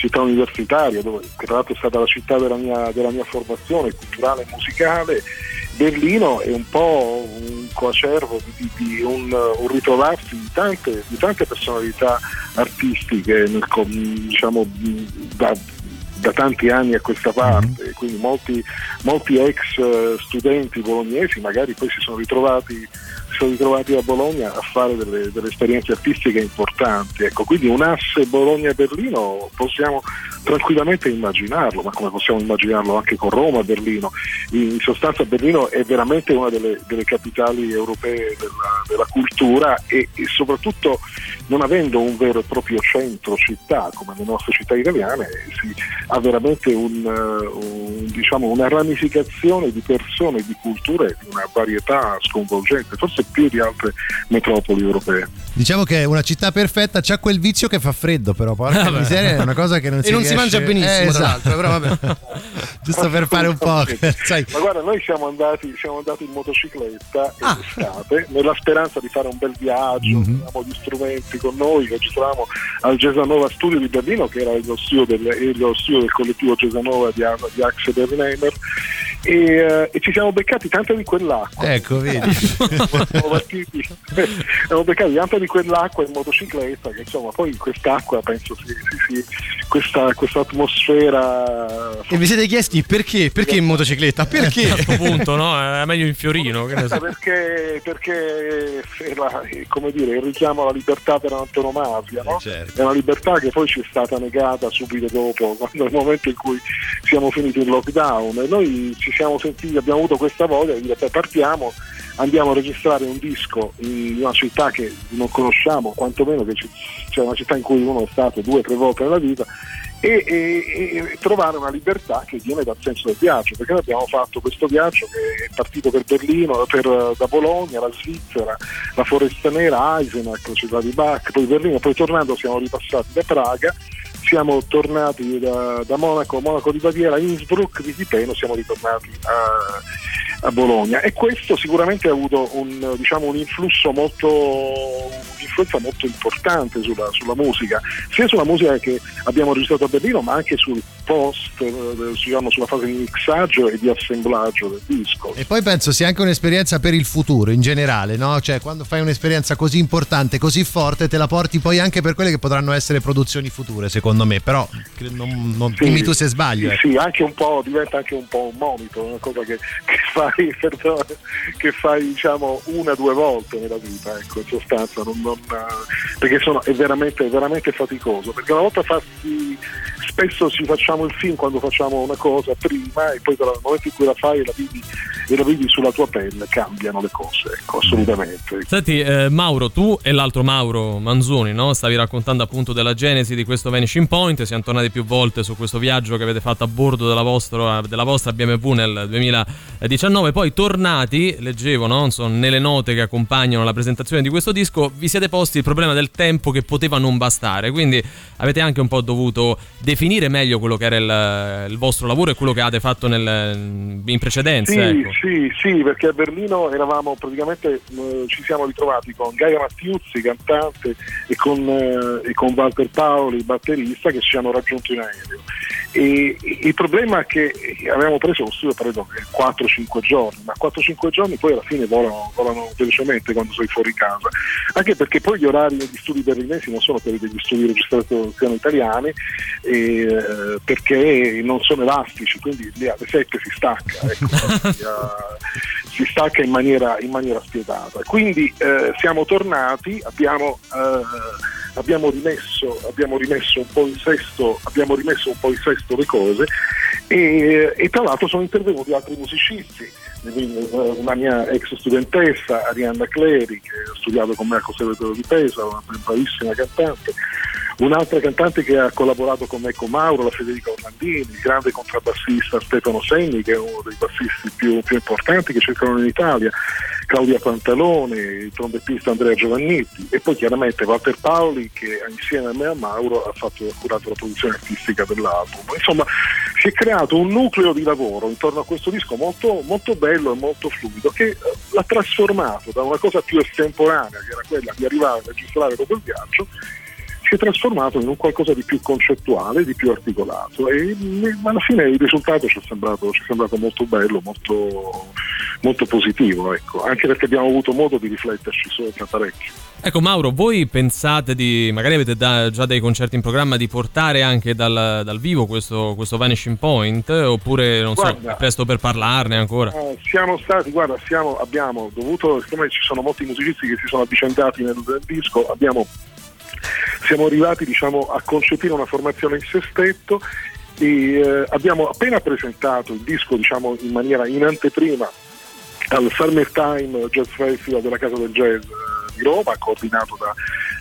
città universitaria, dove, che tra l'altro è stata la città della mia, della mia formazione culturale e musicale, Berlino è un po' un coacervo di, di- un, un ritrovarsi di tante, di tante personalità artistiche nel diciamo, da, da tanti anni a questa parte, quindi molti, molti ex eh, studenti bolognesi magari poi si sono ritrovati, sono ritrovati a Bologna a fare delle, delle esperienze artistiche importanti. Ecco, quindi un asse Bologna-Berlino possiamo tranquillamente immaginarlo, ma come possiamo immaginarlo anche con Roma, Berlino. In sostanza Berlino è veramente una delle, delle capitali europee della, della cultura e, e soprattutto non avendo un vero e proprio centro città come le nostre città italiane, si, ha veramente un, un, diciamo, una ramificazione di persone di culture di una varietà sconvolgente, forse più di altre metropoli europee. Diciamo che è una città perfetta, c'ha quel vizio che fa freddo, però porca Vabbè. miseria, è una cosa che non E si non si riesce- mangia benissimo, Eh, tra esatto. l'altro, però vabbè. Giusto per fare un po', sai. Ma guarda, noi siamo andati, siamo andati in motocicletta Ah. estate, nella speranza di fare un bel viaggio, Mhm. avevamo gli strumenti con noi, registravamo al Gesanova Studio di Berlino, che era lo studio del, lo studio del collettivo Gesanova di, di Axel Berliner. E, eh, e ci siamo beccati tanta di quell'acqua. Ecco, vedi. siamo partiti, siamo beccati tanta di quell'acqua in motocicletta, che insomma poi quest'acqua penso sì, sì, sì, questa, questa atmosfera E vi siete chiesti perché? Perché in motocicletta? Perché? A questo punto, no? È meglio in Fiorino. Che ne so. perché, perché la- come dire, il richiamo alla libertà per antonomasia, no? è una libertà che poi ci è stata negata subito dopo, quando nel momento in cui siamo finiti in lockdown e noi ci siamo sentiti, abbiamo avuto questa voglia di dire "Beh, partiamo, andiamo a registrare un disco in una città che non conosciamo, quantomeno che ci- cioè una città in cui uno è stato due o tre volte nella vita e, e- e trovare una libertà che viene dal senso del viaggio, perché noi abbiamo fatto questo viaggio che è partito per Berlino, per- da Bologna, la Svizzera, la Foresta Nera, Eisenach, la città di Bach, poi Berlino, poi tornando siamo ripassati da Praga, siamo tornati da, da Monaco, Monaco di Baviera, Innsbruck, di Pipeno, siamo ritornati a, a Bologna e questo sicuramente ha avuto un, diciamo, un influsso molto un'influenza molto importante sulla, sulla musica, sia sulla musica che abbiamo registrato a Berlino, ma anche sul post, eh, diciamo, sulla fase di mixaggio e di assemblaggio del disco. E poi penso sia anche un'esperienza per il futuro in generale, no? Cioè, quando fai un'esperienza così importante, così forte, te la porti poi anche per quelle che potranno essere produzioni future, secondo me. Però cre- non, non- Sì, dimmi tu se sbaglio. Sì, ecco. sì, anche un po', diventa anche un po' un monito, una cosa che, che fai, perdona, che fai diciamo una o due volte nella vita, ecco, in sostanza, non- non, eh, perché sono, è, veramente, è veramente faticoso, perché una volta farsi, spesso ci facciamo il film quando facciamo una cosa prima e poi dal momento in cui la fai e la vivi, e la vivi sulla tua pelle cambiano le cose, ecco, assolutamente. Senti, eh, Mauro, tu e l'altro Mauro Manzoni, no? Stavi raccontando appunto della genesi di questo Vanishing Point. Siamo tornati più volte su questo viaggio che avete fatto a bordo della vostra, della vostra BMW nel 2019. Poi tornati, leggevo, no? Insomma, nelle note che accompagnano la presentazione di questo disco, vi siete posti il problema del tempo che poteva non bastare. Quindi avete anche un po' dovuto definire definire meglio quello che era il, il vostro lavoro e quello che avete fatto nel- in precedenza. Sì, ecco. sì, sì, perché a Berlino eravamo praticamente, eh, ci siamo ritrovati con Gaia Mattiuzzi, cantante, e con, eh, e con Walter Paoli, batterista, che ci hanno raggiunto in aereo. E, e il problema è che avevamo preso lo studio credo che 4-5 giorni, ma 4-5 giorni poi alla fine volano, volano velocemente quando sei fuori casa, anche perché poi gli orari degli studi berlinesi non sono quelli degli studi di registrazione italiani, eh, perché non sono elastici, quindi lì alle 7 si stacca. ecco, si, eh, si stacca in maniera, in maniera spietata. Quindi eh, siamo tornati, abbiamo, eh, abbiamo, rimesso, abbiamo rimesso un po' in sesto, abbiamo rimesso un po' in sesto le cose e, e tra l'altro sono intervenuti altri musicisti. eh, Una mia ex studentessa, Arianna Cleri, che ha studiato con me al Conservatorio di Pesa, una bravissima cantante, un'altra cantante che ha collaborato con me con Mauro, la Federica Orlandini, il grande contrabbassista Stefano Segni, che è uno dei bassisti più, più importanti che cercano in Italia, Claudia Pantalone, il trombettista Andrea Giovannitti e poi chiaramente Walter Paoli che insieme a me e a Mauro ha, fatto, ha curato la produzione artistica dell'album. Insomma, si è creato un nucleo di lavoro intorno a questo disco molto, molto bello e molto fluido che eh, l'ha trasformato da una cosa più estemporanea, che era quella di arrivare a registrare dopo il viaggio, si è trasformato in un qualcosa di più concettuale, di più articolato e alla fine il risultato ci è sembrato, ci è sembrato molto bello, molto, molto positivo, ecco. anche perché abbiamo avuto modo di rifletterci sopra parecchio. Ecco Mauro, voi pensate di, magari avete da- già dei concerti in programma, di portare anche dal, dal vivo questo, questo Vanishing Point oppure non so, Guarda. è presto per parlarne ancora? Eh, siamo stati, guarda, siamo, abbiamo dovuto, siccome ci sono molti musicisti che si sono avvicendati nel, nel disco, abbiamo, siamo arrivati diciamo, a concepire una formazione in sestetto e eh, abbiamo appena presentato il disco diciamo, in maniera in anteprima al Summertime Jazz Festival della Casa del Jazz eh, di Roma, coordinato da,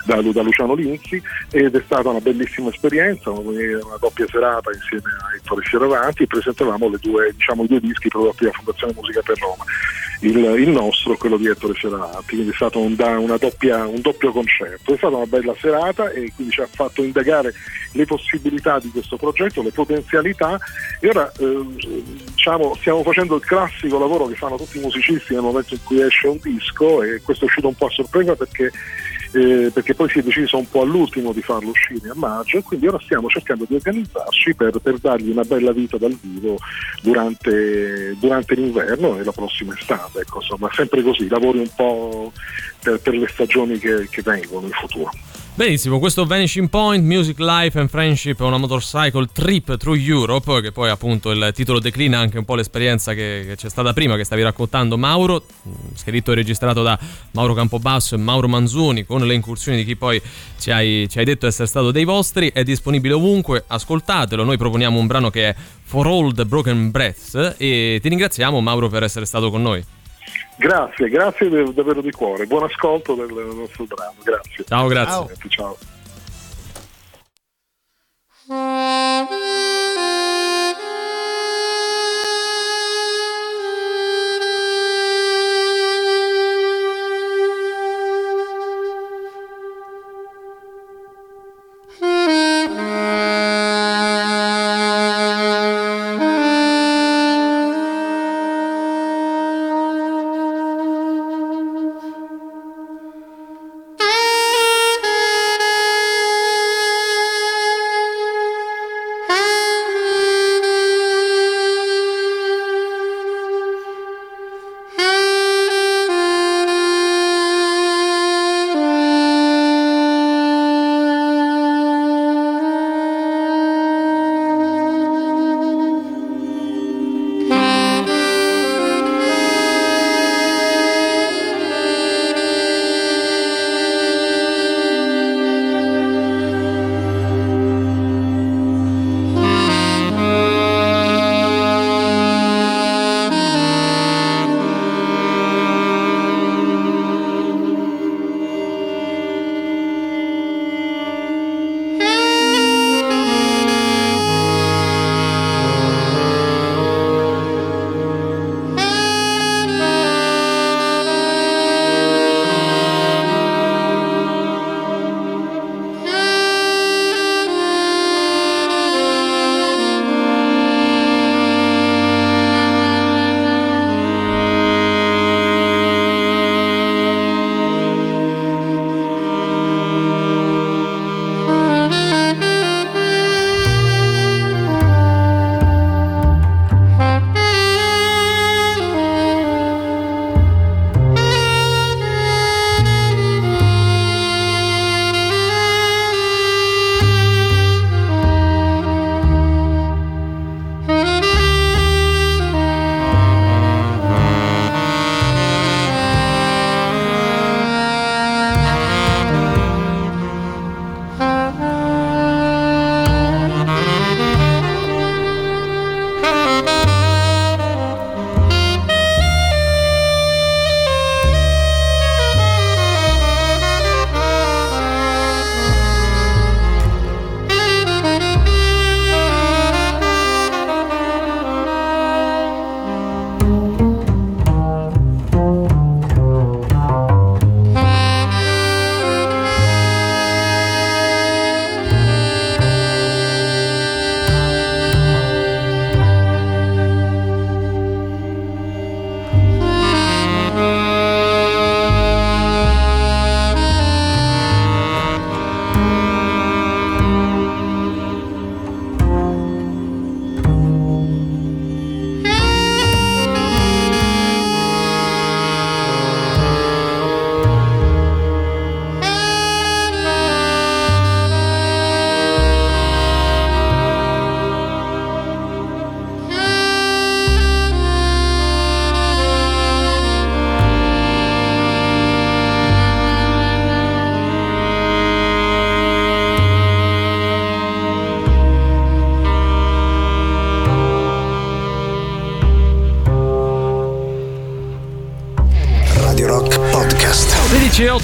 da, da Luciano Linzi ed è stata una bellissima esperienza, una, doppia serata insieme a Ettore Fioravanti e presentavamo due, diciamo, i due dischi prodotti dalla Fondazione Musica per Roma. Il, il nostro, quello di Ettore Fioravanti, quindi è stato un, una doppia- un doppio concerto. È stata una bella serata e quindi ci ha fatto indagare le possibilità di questo progetto, le potenzialità e ora eh, diciamo, stiamo facendo il classico lavoro che fanno tutti i musicisti nel momento in cui esce un disco e questo è uscito un po' a sorpresa perché, eh, perché poi si è deciso un po' all'ultimo di farlo uscire a maggio quindi ora stiamo cercando di organizzarci per, per dargli una bella vita dal vivo durante, durante l'inverno e la prossima estate. Ecco, insomma, sempre così, lavori un po' per, per le stagioni che, che vengono in futuro. Benissimo, questo Vanishing Point, Music, Life and Friendship una motorcycle trip through Europe, che poi appunto il titolo declina anche un po' l'esperienza che, che c'è stata prima, che stavi raccontando Mauro, mh, scritto e registrato da Mauro Campobasso e Mauro Manzoni, con le incursioni di chi poi ci hai, ci hai detto essere stato dei vostri, è disponibile ovunque, ascoltatelo, noi proponiamo un brano che è For All the Broken Breaths e ti ringraziamo Mauro per essere stato con noi. Grazie, grazie davvero di cuore. Buon ascolto del nostro brano, grazie. Ciao, grazie. Ciao. Thank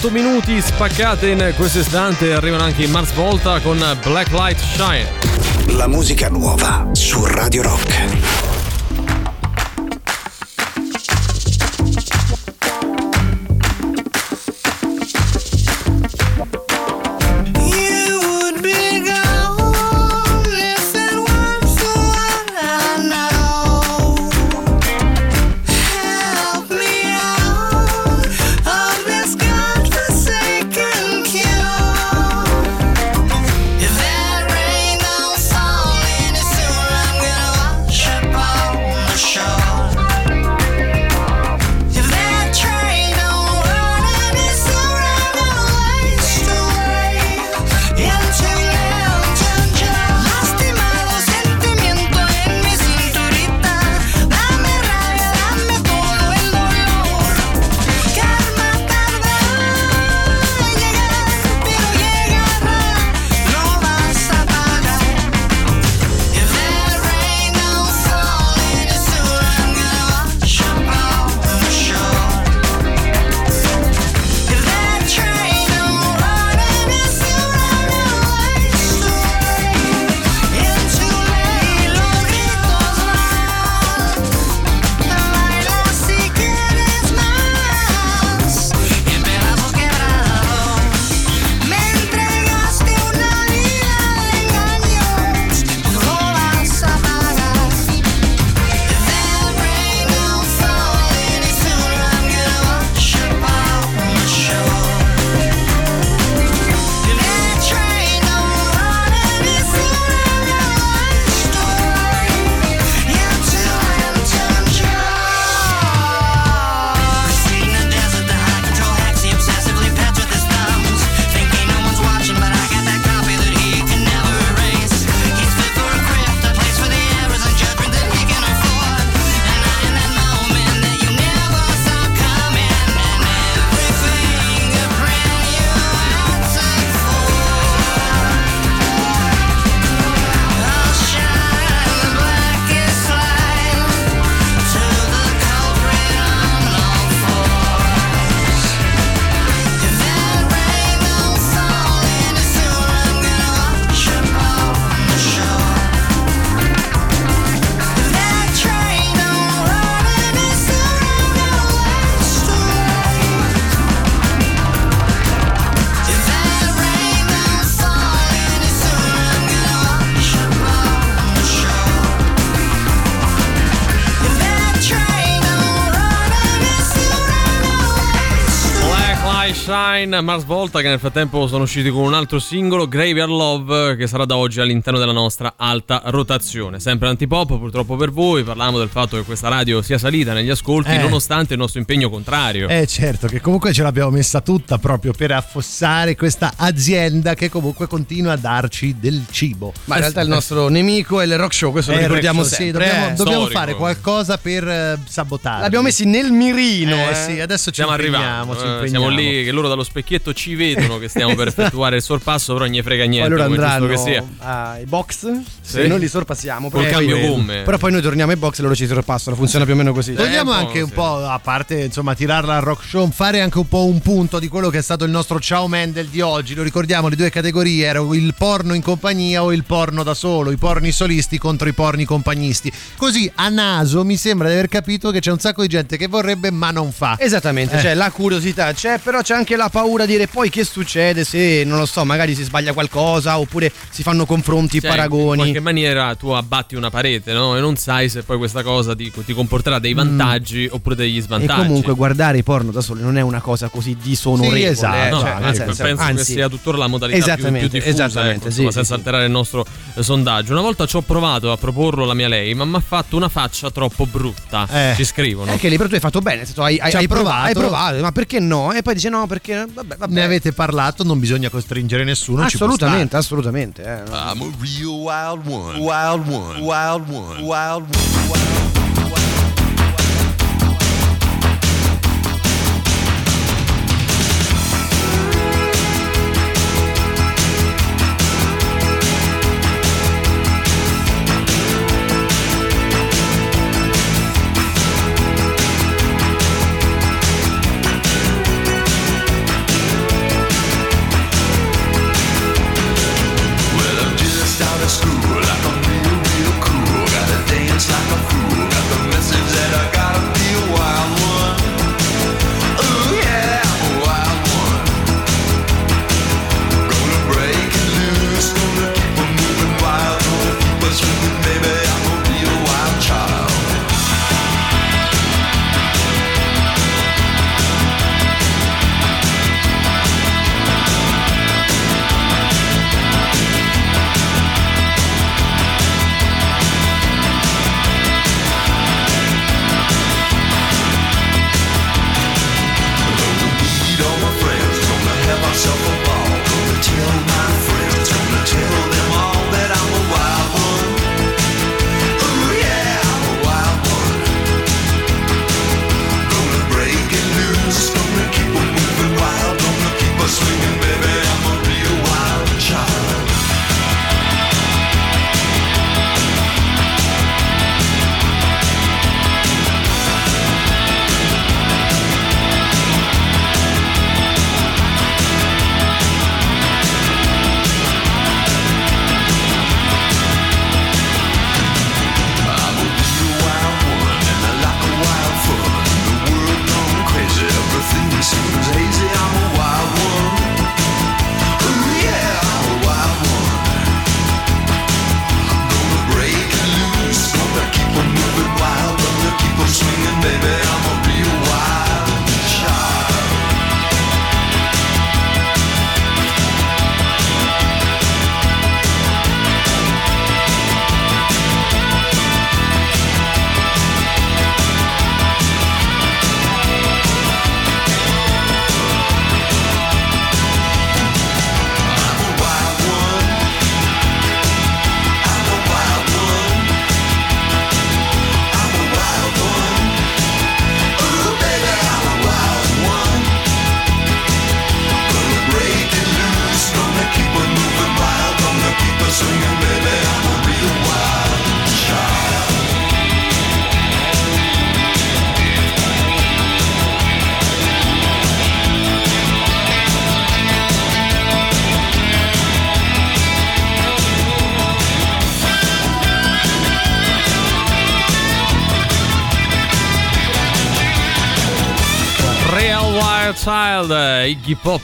8 minuti spaccate in questo istante arrivano anche in Mars Volta con Black Light Shine. La musica nuova su Radio Rock. Shine, Mars Volta che nel frattempo sono usciti con un altro singolo, Graveyard Love, che sarà da oggi all'interno della nostra alta rotazione. Sempre antipop, purtroppo per voi, parlavamo del fatto che questa radio sia salita negli ascolti Eh. nonostante il nostro impegno contrario. Eh certo, che comunque ce l'abbiamo messa tutta proprio per affossare questa azienda che comunque continua a darci del cibo. Ma in realtà il nostro nemico è il rock show, questo lo Eh, ricordiamo Rexo, sì, sempre. dobbiamo, eh. dobbiamo fare qualcosa per eh, sabotarli. L'abbiamo messi nel mirino. Eh, eh. sì, adesso ci Stiamo impegniamo, ci eh, impegniamo. siamo lì che loro dallo specchietto ci vedono che stiamo per effettuare il sorpasso, però non gli frega niente, giusto andranno che sia. ai box Sì. e noi li sorpassiamo. Col però cambio poi- gomme. Però poi noi torniamo ai box e loro ci sorpassano. Funziona più o meno così. Vogliamo Eh, po', anche un sì. po', a parte insomma tirarla al rock show, fare anche un po' un punto di quello che è stato il nostro Ciao Mendel di oggi. Lo ricordiamo, le due categorie erano il porno in compagnia o il porno da solo, i porni solisti contro i porni compagnisti. Così a naso mi sembra di aver capito che c'è un sacco di gente che vorrebbe ma non fa. Esattamente, Eh. cioè la curiosità c'è, però c'è anche la paura di dire poi che succede se, non lo so, magari si sbaglia qualcosa oppure si fanno confronti, Cioè, In paragoni. qualche maniera tu abbatti una parete, no? E non sai se poi questa cosa ti, ti comporterà dei vantaggi oppure degli Mm. E svantaggi. comunque guardare i porno da soli non è una cosa così disonorevole. Sì, esatto, eh, No, cioè, ecco, senso, penso che anzi, sia tuttora la modalità più, più diffusa, esattamente, ecco, sì, insomma, sì, senza sì. alterare il nostro eh, sondaggio. Una volta ci ho provato a proporlo la mia lei, ma mi ha fatto una faccia troppo brutta. Eh. Ci scrivono. È che lì però tu hai fatto bene, hai, hai, hai provato, provato. hai provato, ma perché no? E poi dice no, perché vabbè, vabbè. Ne avete parlato, non bisogna costringere nessuno. assolutamente, assolutamente. eh. I'm a real wild one. Wild one. Wild one. Wild one. Child, eh, Iggy Pop.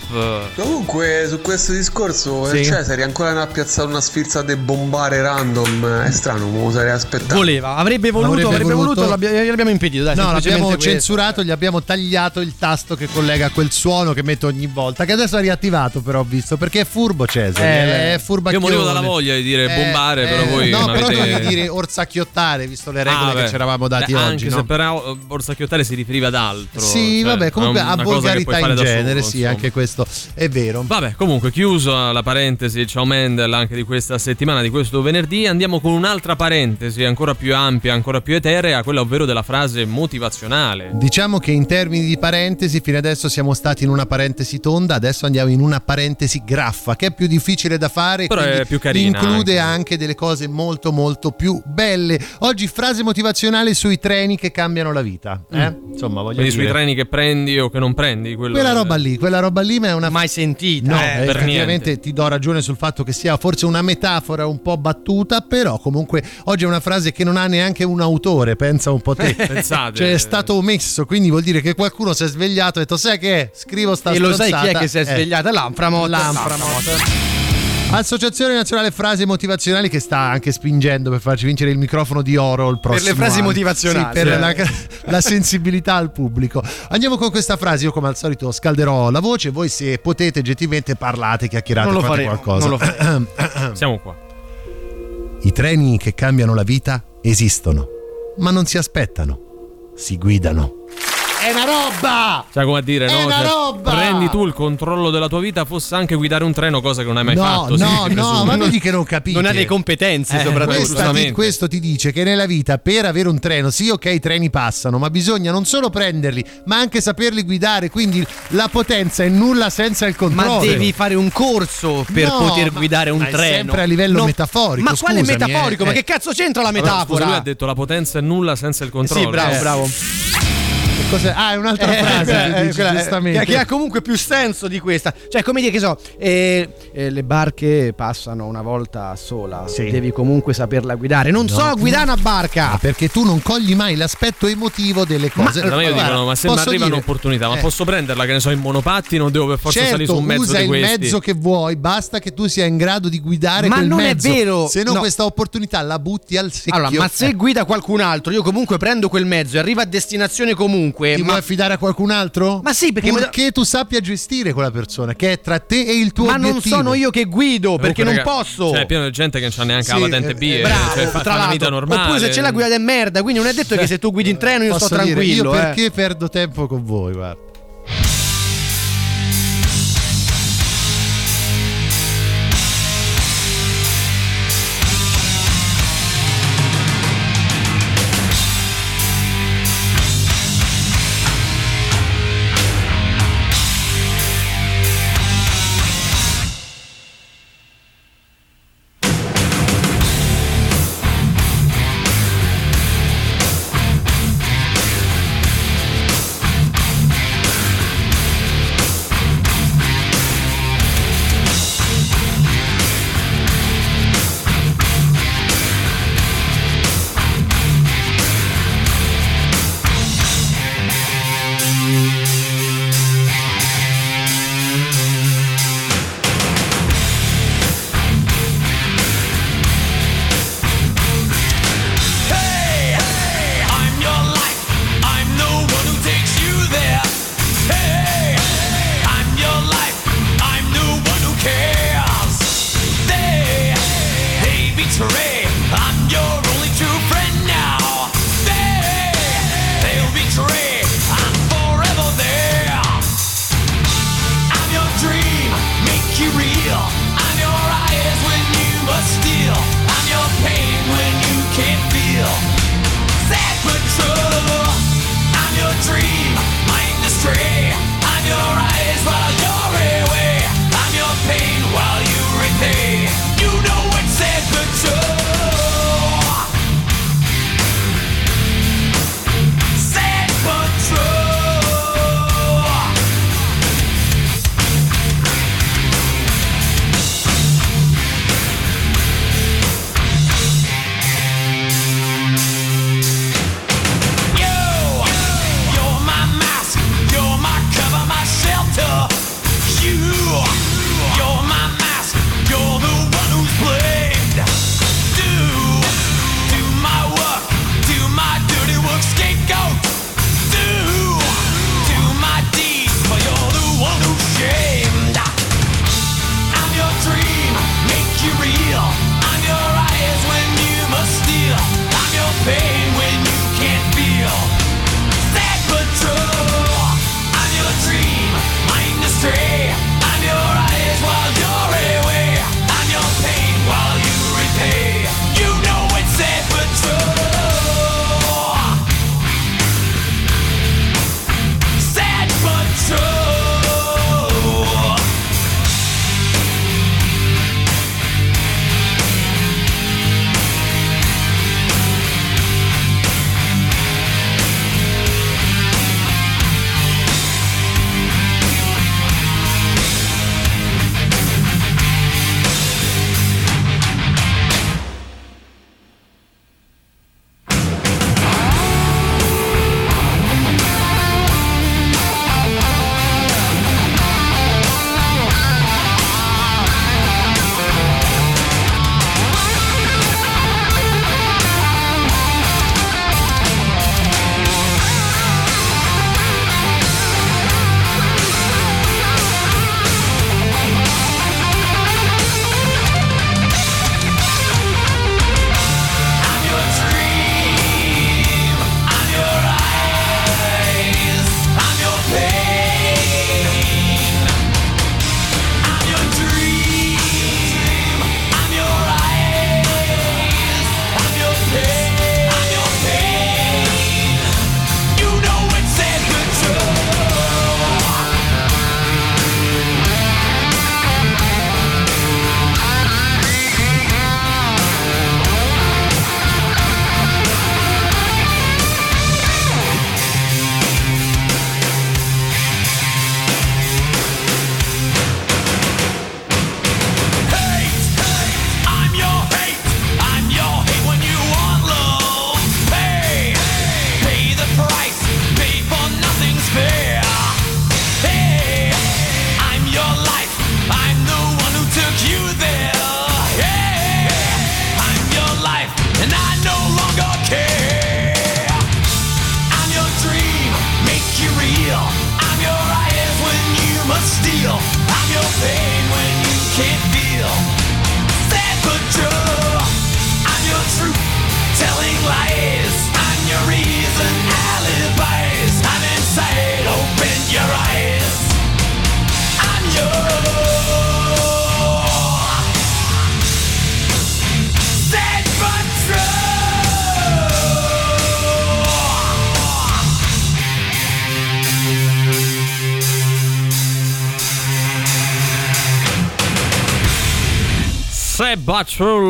Comunque, su questo discorso, Sì. il Cesari ancora non ha piazzato una sfilza di bombare random. È strano, me lo sarei aspettato. Voleva, avrebbe voluto, Avrebbe avrebbe voluto, voluto- l'abbia- gliel'abbiamo impedito. Dai, No, l'abbiamo questo. censurato, gli abbiamo tagliato il tasto che collega quel suono che metto ogni volta. Che adesso è riattivato, però ho visto. Perché è furbo Cesare. Eh, è furbacchione. Io morivo dalla voglia di dire bombare, però voi No, però avete- voglio dire orsacchiottare, visto le regole Ah, che ci eravamo dati Beh, oggi. Anche no? se però eh, Borsacchiottare si riferiva ad altro. Sì, cioè, vabbè, comunque a una puoi in genere, solo, sì, anche questo è vero. Vabbè, comunque, chiuso la parentesi, ciao Mendel, anche di questa settimana, di questo venerdì, andiamo con un'altra parentesi ancora più ampia, ancora più eterea, quella ovvero della frase motivazionale. Diciamo che in termini di parentesi, fino adesso siamo stati in una parentesi tonda, adesso andiamo in una parentesi graffa, che è più difficile da fare. Però è più carina Include anche. anche. delle cose molto, molto più belle. Oggi frase motivazionale sui treni che cambiano la vita. Eh? Insomma, voglio Quindi sui dire. treni che prendi o che non prendi. Quello- Quella roba lì, quella roba lì ma è una mai sentita. No, Eh, per effettivamente ti do ragione sul fatto che sia forse una metafora un po' battuta, però comunque oggi è una frase che non ha neanche un autore, pensa un po' te. Pensate. Cioè è stato omesso, quindi vuol dire che qualcuno si è svegliato e ha detto sai che è? scrivo sta E lo sai chi è stronzata." che si è Eh, svegliata? L'Anframot. L'Anframot. Associazione Nazionale Frasi Motivazionali che sta anche spingendo per farci vincere il microfono di oro il prossimo le frasi anno. motivazionali. Sì, per la, la sensibilità al pubblico. Andiamo con questa frase, io come al solito scalderò la voce, voi se potete gentilmente parlate, chiacchierate, Non lo fate faremo, qualcosa. non lo Siamo qua. I treni che cambiano la vita esistono, ma non si aspettano, si guidano. È una roba! Cioè, come a dire, È no? una Cioè, roba! Prendi tu il controllo della tua vita, fosse anche guidare un treno, cosa che non hai mai no, fatto. no, no, presumo. ma vedi che non capite. Non ha le competenze, Eh, soprattutto. ti- giustamente. questo ti dice che nella vita per avere un treno, sì, ok, i treni passano, ma bisogna non solo prenderli, ma anche saperli guidare. Quindi la potenza è nulla senza il controllo. Ma devi fare un corso per No, poter ma- guidare un ma è treno. sempre a livello No, metaforico, Ma quale scusami, metaforico? eh, Ma eh. che cazzo c'entra la Allora, scusa, metafora? lui ha detto la potenza è nulla senza il controllo. sì, bravo, Eh. bravo. Cos'è? Ah, è un'altra Eh, frase, quella- eh, dici, quella- giustamente. che, che ha comunque più senso di questa. Cioè, come dire che so, eh, eh, le barche passano una volta sola. Sì. Devi comunque saperla guidare. Non No. so guidare una barca. Perché tu non cogli mai l'aspetto emotivo delle cose. Ma, io Guarda, dicono, ma se mi arriva dire- un'opportunità, ma eh, posso prenderla, che ne so, in monopattino o devo per forza salire Certo, su un mezzo usa di il questi? mezzo che vuoi, basta che tu sia in grado di guidare Ma non è mezzo. vero, Se no, no. questa opportunità la butti al secchio. Allora, ma se Eh, guida qualcun altro, io comunque prendo quel mezzo e arrivo a destinazione comunque. Ti ma, vuoi affidare a qualcun altro? Ma sì, perché- Purché tu sappia gestire quella persona che è tra te e il tuo ma non obiettivo. sono io che guido perché non raga, posso. Cioè, è pieno di gente che non c'ha neanche Sì, la patente B, eh, eh, Bravo, cioè, fa, tra fa vita normale. Oppure se c'è la guida è merda, quindi non è detto che se tu guidi in treno io sto Posso dire, tranquillo. io eh. perché perdo tempo con voi, guarda.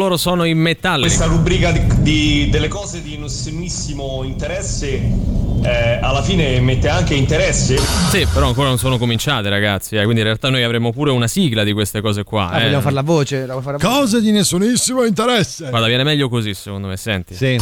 Loro sono in metallica. Questa rubrica di, di- delle cose di nessunissimo interesse eh, alla fine mette anche interesse. Sì, però ancora non sono cominciate, ragazzi. eh, quindi in realtà noi avremo pure una sigla di queste cose qua. Ah, eh. vogliamo fare la voce? La fare a voce? Cose di nessunissimo interesse. Guarda, viene meglio così, secondo me. Senti. Sì.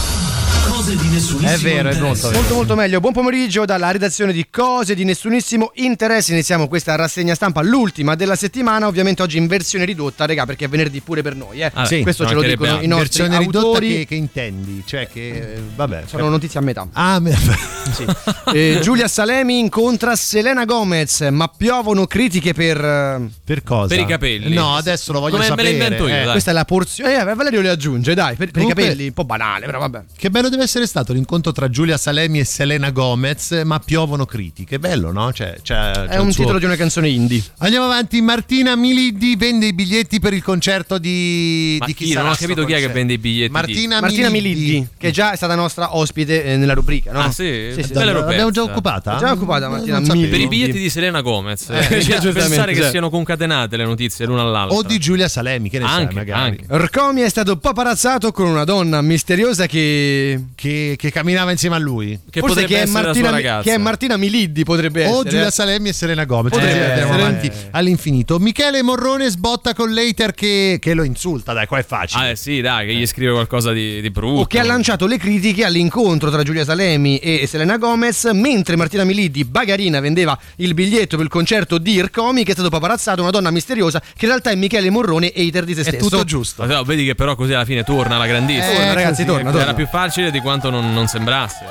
Cose di nessunissimo È vero, è interesse. molto vero. Molto molto meglio, buon pomeriggio dalla redazione di Cose di nessunissimo interesse. Iniziamo questa rassegna stampa, l'ultima della settimana, ovviamente oggi in versione ridotta, regà, perché è venerdì pure per noi, eh. Ah, sì, Questo ce lo dicono i altro. nostri versione ridotta autori. che, che intendi? Cioè che eh, vabbè. Sono notizie a metà. Ah, me- Sì. Eh, Giulia Salemi incontra Selena Gomez, ma piovono critiche per... eh, Per cosa? Per i capelli. No, adesso lo voglio Come me sapere. le invento io, eh. Questa è la porzione... Eh, Valerio le aggiunge, dai, per, per i capelli, un po' banale, però vabbè. Che bello deve essere stato l'incontro tra Giulia Salemi e Selena Gomez, ma piovono critiche. Bello, no? Cioè, c'è- c'è È un suo- titolo di una canzone indie. Andiamo avanti. Martina Miliddi vende i biglietti per il concerto di, Ma di chi, chi? Non ho capito chi è che vende i biglietti. Martina, Martina Miliddi. Miliddi, che già è stata nostra ospite eh, nella rubrica, no? Ah, sì? Sì, sì. L'ero L'abbiamo già occupata? Già occupata Martina. Miliddi. Per i biglietti di Selena Gomez. Eh, Eh, mi piace giustamente, pensare che cioè. siano concatenate le notizie l'una all'altra. O di Giulia Salemi, che ne sai, Anche, magari. anche. Rcomi è stato paparazzato con una donna misteriosa che... Che, che camminava insieme a lui. Che forse potrebbe che è, essere la Martina, sua ragazza. che è Martina Miliddi potrebbe O essere. Giulia eh. Salemi e Selena Gomez. Potrebbe andiamo essere. avanti all'infinito. Michele Morrone sbotta con l'hater che, che lo insulta. Dai, qua è facile. Ah, eh, sì, dai, che gli scrive qualcosa di, di brutto. o che ha lanciato le critiche all'incontro tra Giulia Salemi e Selena Gomez mentre Martina Miliddi, bagarina, vendeva il biglietto per il concerto di Rcomi che è stato paparazzato una donna misteriosa che in realtà è Michele Morrone hater di se È stesso. tutto giusto. Ma no, vedi che però così alla fine torna la grandissima. Eh, torna, ragazzi, così, torna, ecco. Era torna. più facile di quanto non, non sembrasse.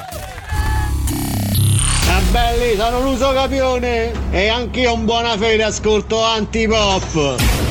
Ah, belli, sono l'uso capione e anch'io un buona fede ascolto antipop.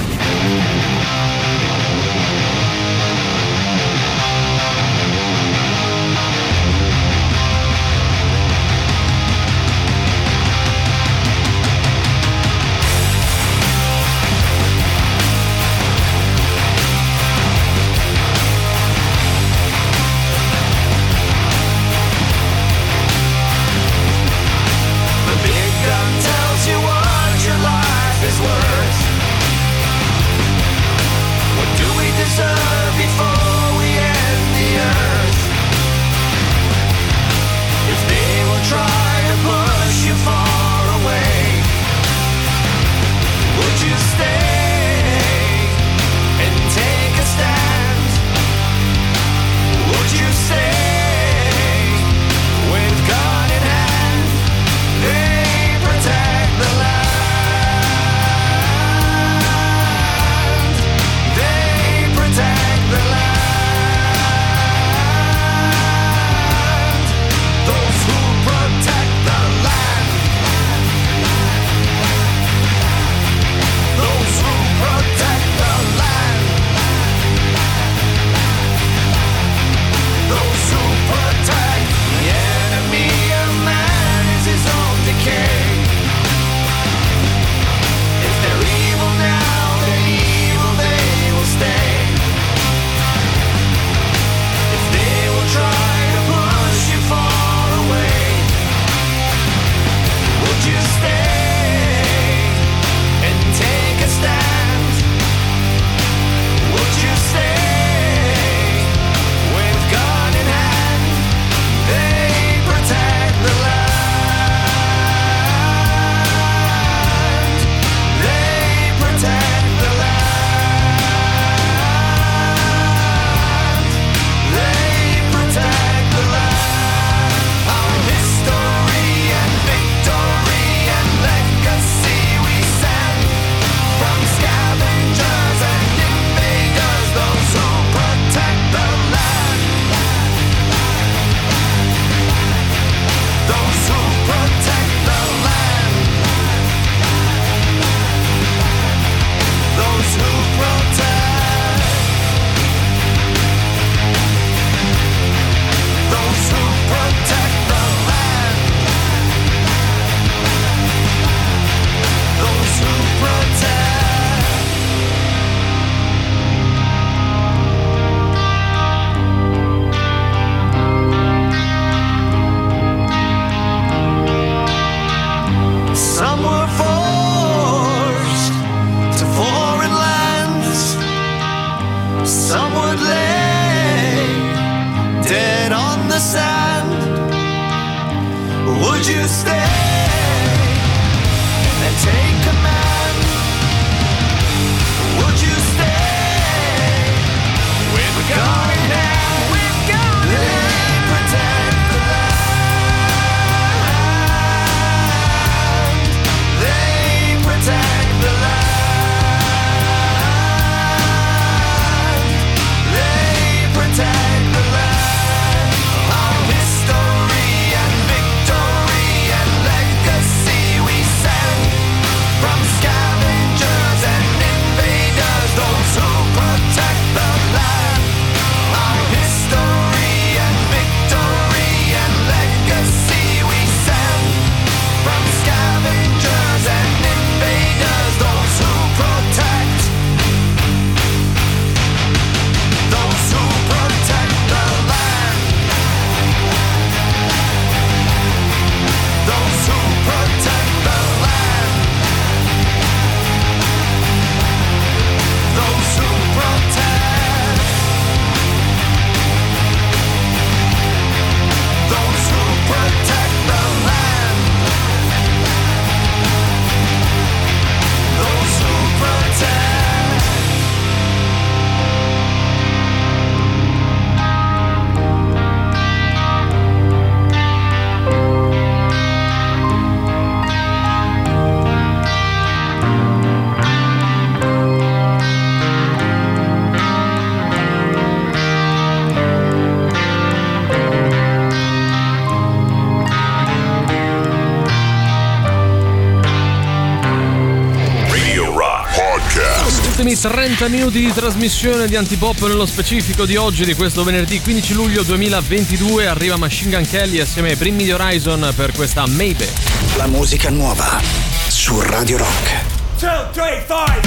30 minuti di trasmissione di Antipop nello specifico di oggi, di questo venerdì 15 luglio 2022. Arriva Machine Gun Kelly assieme ai primi di Horizon per questa Maybe. La musica nuova su Radio Rock. Two, three, five.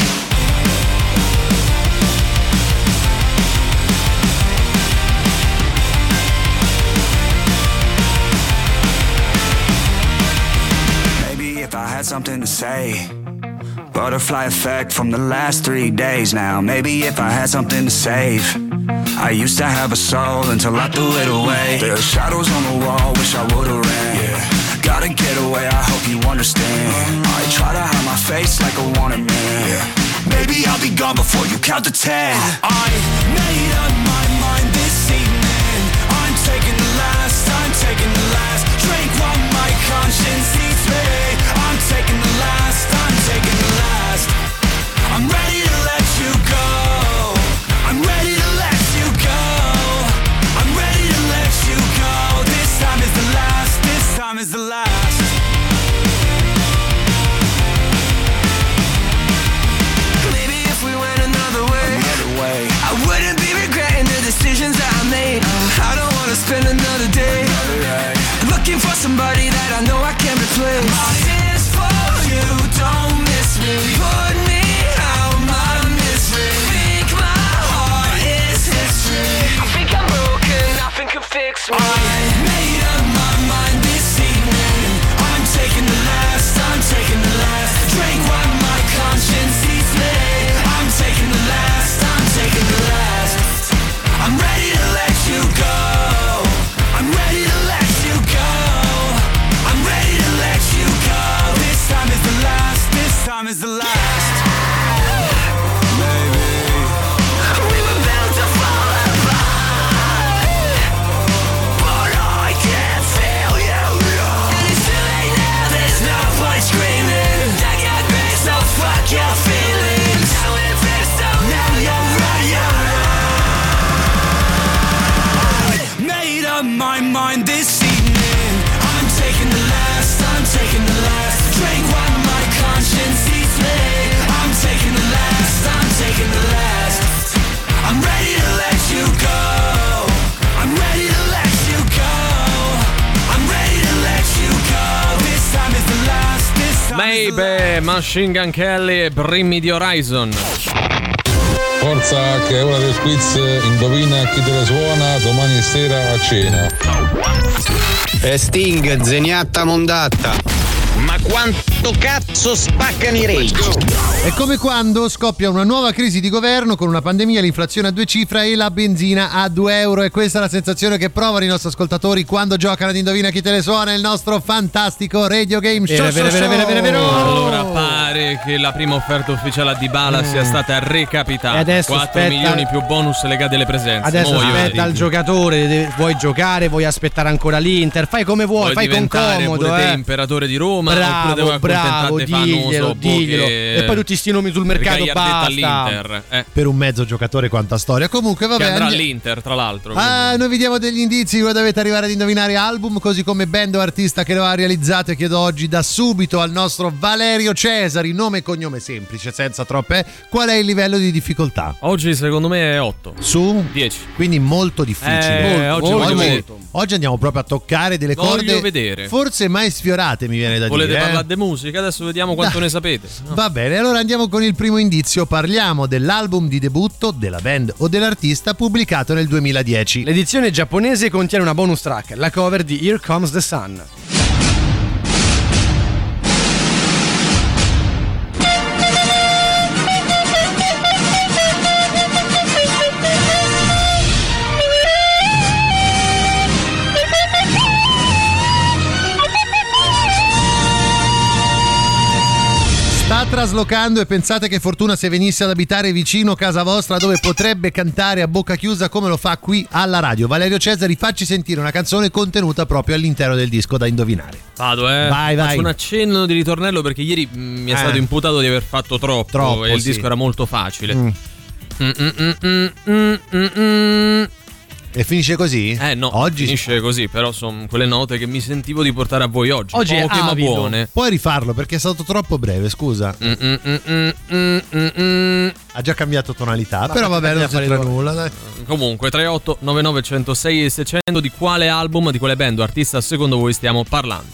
Maybe if I had something to say. Butterfly effect from the last three days now. Maybe if I had something to save. I used to have a soul until I threw it away. There are shadows on the wall, wish I would've ran. Yeah. Gotta get away, I hope you understand. I try to hide my face like a wanted man. Maybe I'll be gone before you count to ten. I made up my mind this evening. I'm taking the last, I'm taking the last drink while my conscience somebody that I know I can replace. My hands for you, don't miss me. Put fix me. I made up my Maybe, Machine Gun Kelly e primi di Horizon. Forza che è ora del quiz, indovina chi te la suona domani sera a cena. E Sting, zeniatta mondatta. Ma quanto cazzo spaccano i rage? È come quando scoppia una nuova crisi di governo con una pandemia, l'inflazione a due cifre e la benzina a 2 euro. E questa è la sensazione che provano i nostri ascoltatori quando giocano ad Indovina chi te le suona, il nostro fantastico radio game show. Vero, vero, vero, vero. Allora pare che la prima offerta ufficiale a Dybala sia stata recapitata. E adesso 4 aspetta- milioni più bonus legati alle presenze. Adesso Mo voglio aspetta al giocatore, vuoi giocare, vuoi aspettare ancora l'Inter, fai come vuoi, Vuoi fai con comodo. pure te eh. imperatore di Roma oppure Bravo, devo bravo, diglielo, diglielo. che- E poi tutti sti nomi sul mercato, basta. all'Inter. Eh. Per un mezzo giocatore quanta storia. Comunque vabbè. che andrà all'Inter, tra l'altro. Ah, noi vi diamo degli indizi, voi dovete arrivare ad indovinare album, così come band o artista che lo ha realizzato e chiedo oggi da subito al nostro Valerio Cesari, nome e cognome semplice, senza troppe, qual è il livello di difficoltà? Oggi secondo me è 8. Su? 10. Quindi molto difficile. Eh, oggi voglio vedere. oggi andiamo proprio a toccare delle Voglio corde vedere. forse mai sfiorate, mi viene da Volete dire. eh. parlare di musica? Adesso vediamo quanto Dai. ne sapete. No. Va bene, allora andiamo con il primo indizio. Parliamo dell'album di debutto della band o dell'artista pubblicato nel 2010. L'edizione giapponese contiene una bonus track, la cover di Here Comes the Sun. Traslocando e pensate che fortuna se venisse ad abitare vicino casa vostra dove potrebbe cantare a bocca chiusa come lo fa qui alla radio. Valerio Cesari, facci sentire una canzone contenuta proprio all'interno del disco da indovinare. Vado, eh. Vai, vai. Faccio un accenno di ritornello perché ieri mm, mi è Eh. stato imputato di aver fatto troppo, Troppo, e il sì. disco era molto facile. Mm. Mm, mm, E finisce così? Eh no, Oggi finisce così, però sono quelle note che mi sentivo di portare a voi oggi. Oggi è Poche ma avido. buone. Puoi rifarlo perché è stato troppo breve, scusa. Ha già cambiato tonalità, Ma però vabbè, non c'entra nulla. Dai. Comunque 38 99 106 e 600 di quale album, di quale band o artista secondo voi stiamo parlando?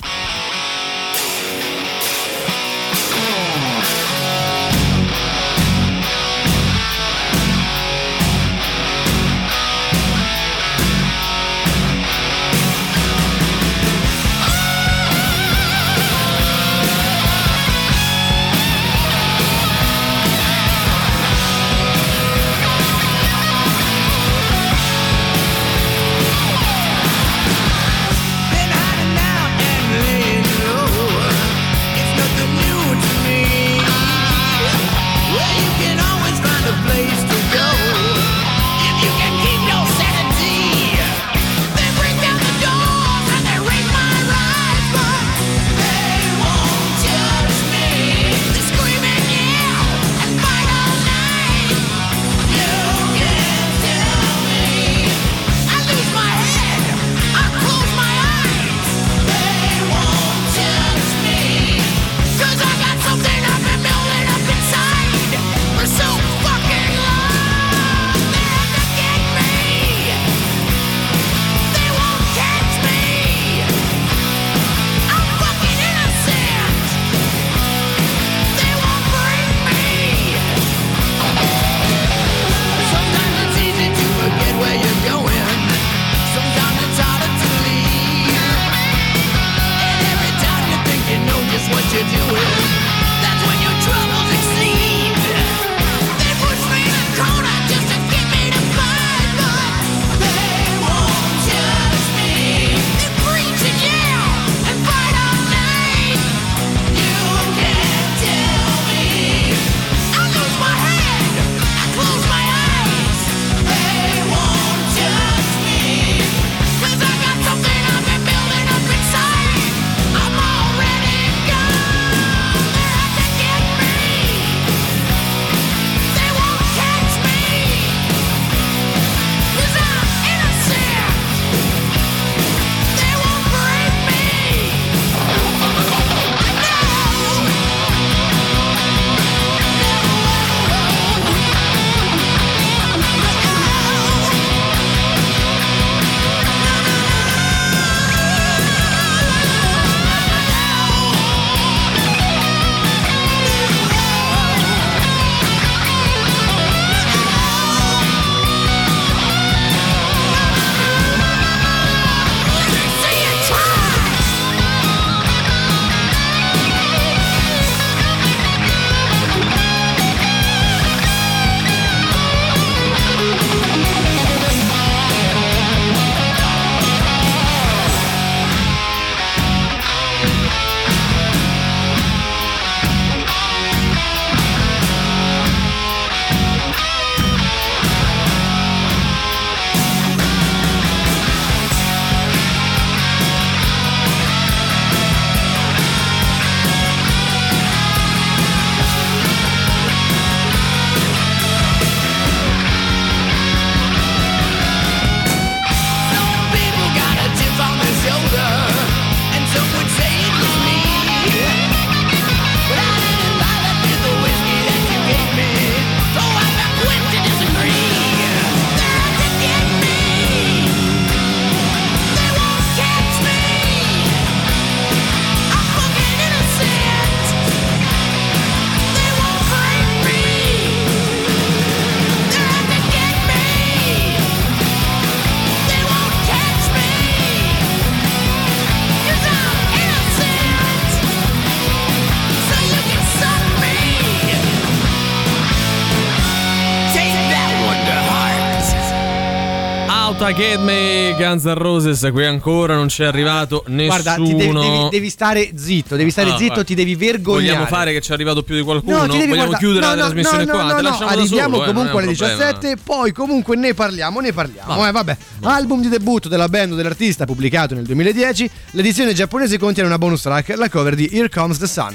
Out Get Me, Guns N' Roses, qui ancora non c'è arrivato nessuno. Guarda, ti devi, devi- devi stare zitto, devi stare Ah, zitto, guarda. ti devi vergognare. Vogliamo fare che ci è arrivato più di qualcuno? No, devi Vogliamo guarda- chiudere no, la no, trasmissione no, qua? no, Te no, arriviamo solo, eh, comunque è alle un problema. 17, poi comunque ne parliamo, ne parliamo. Vabbè. Eh, vabbè. Album di debutto della band dell'artista pubblicato nel 2010, l'edizione giapponese contiene una bonus track, la cover di Here Comes the Sun.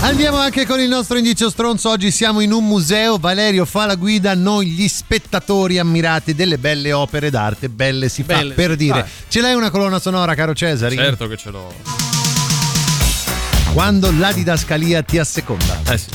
Andiamo anche con il nostro indizio stronzo. Oggi siamo in un museo. Valerio fa la guida, noi gli spettatori ammirati delle belle opere d'arte. Belle si fa Belle per si dire. fa. Ce l'hai una colonna sonora, caro Cesari? Certo che ce l'ho. Quando la didascalia ti asseconda. Eh sì.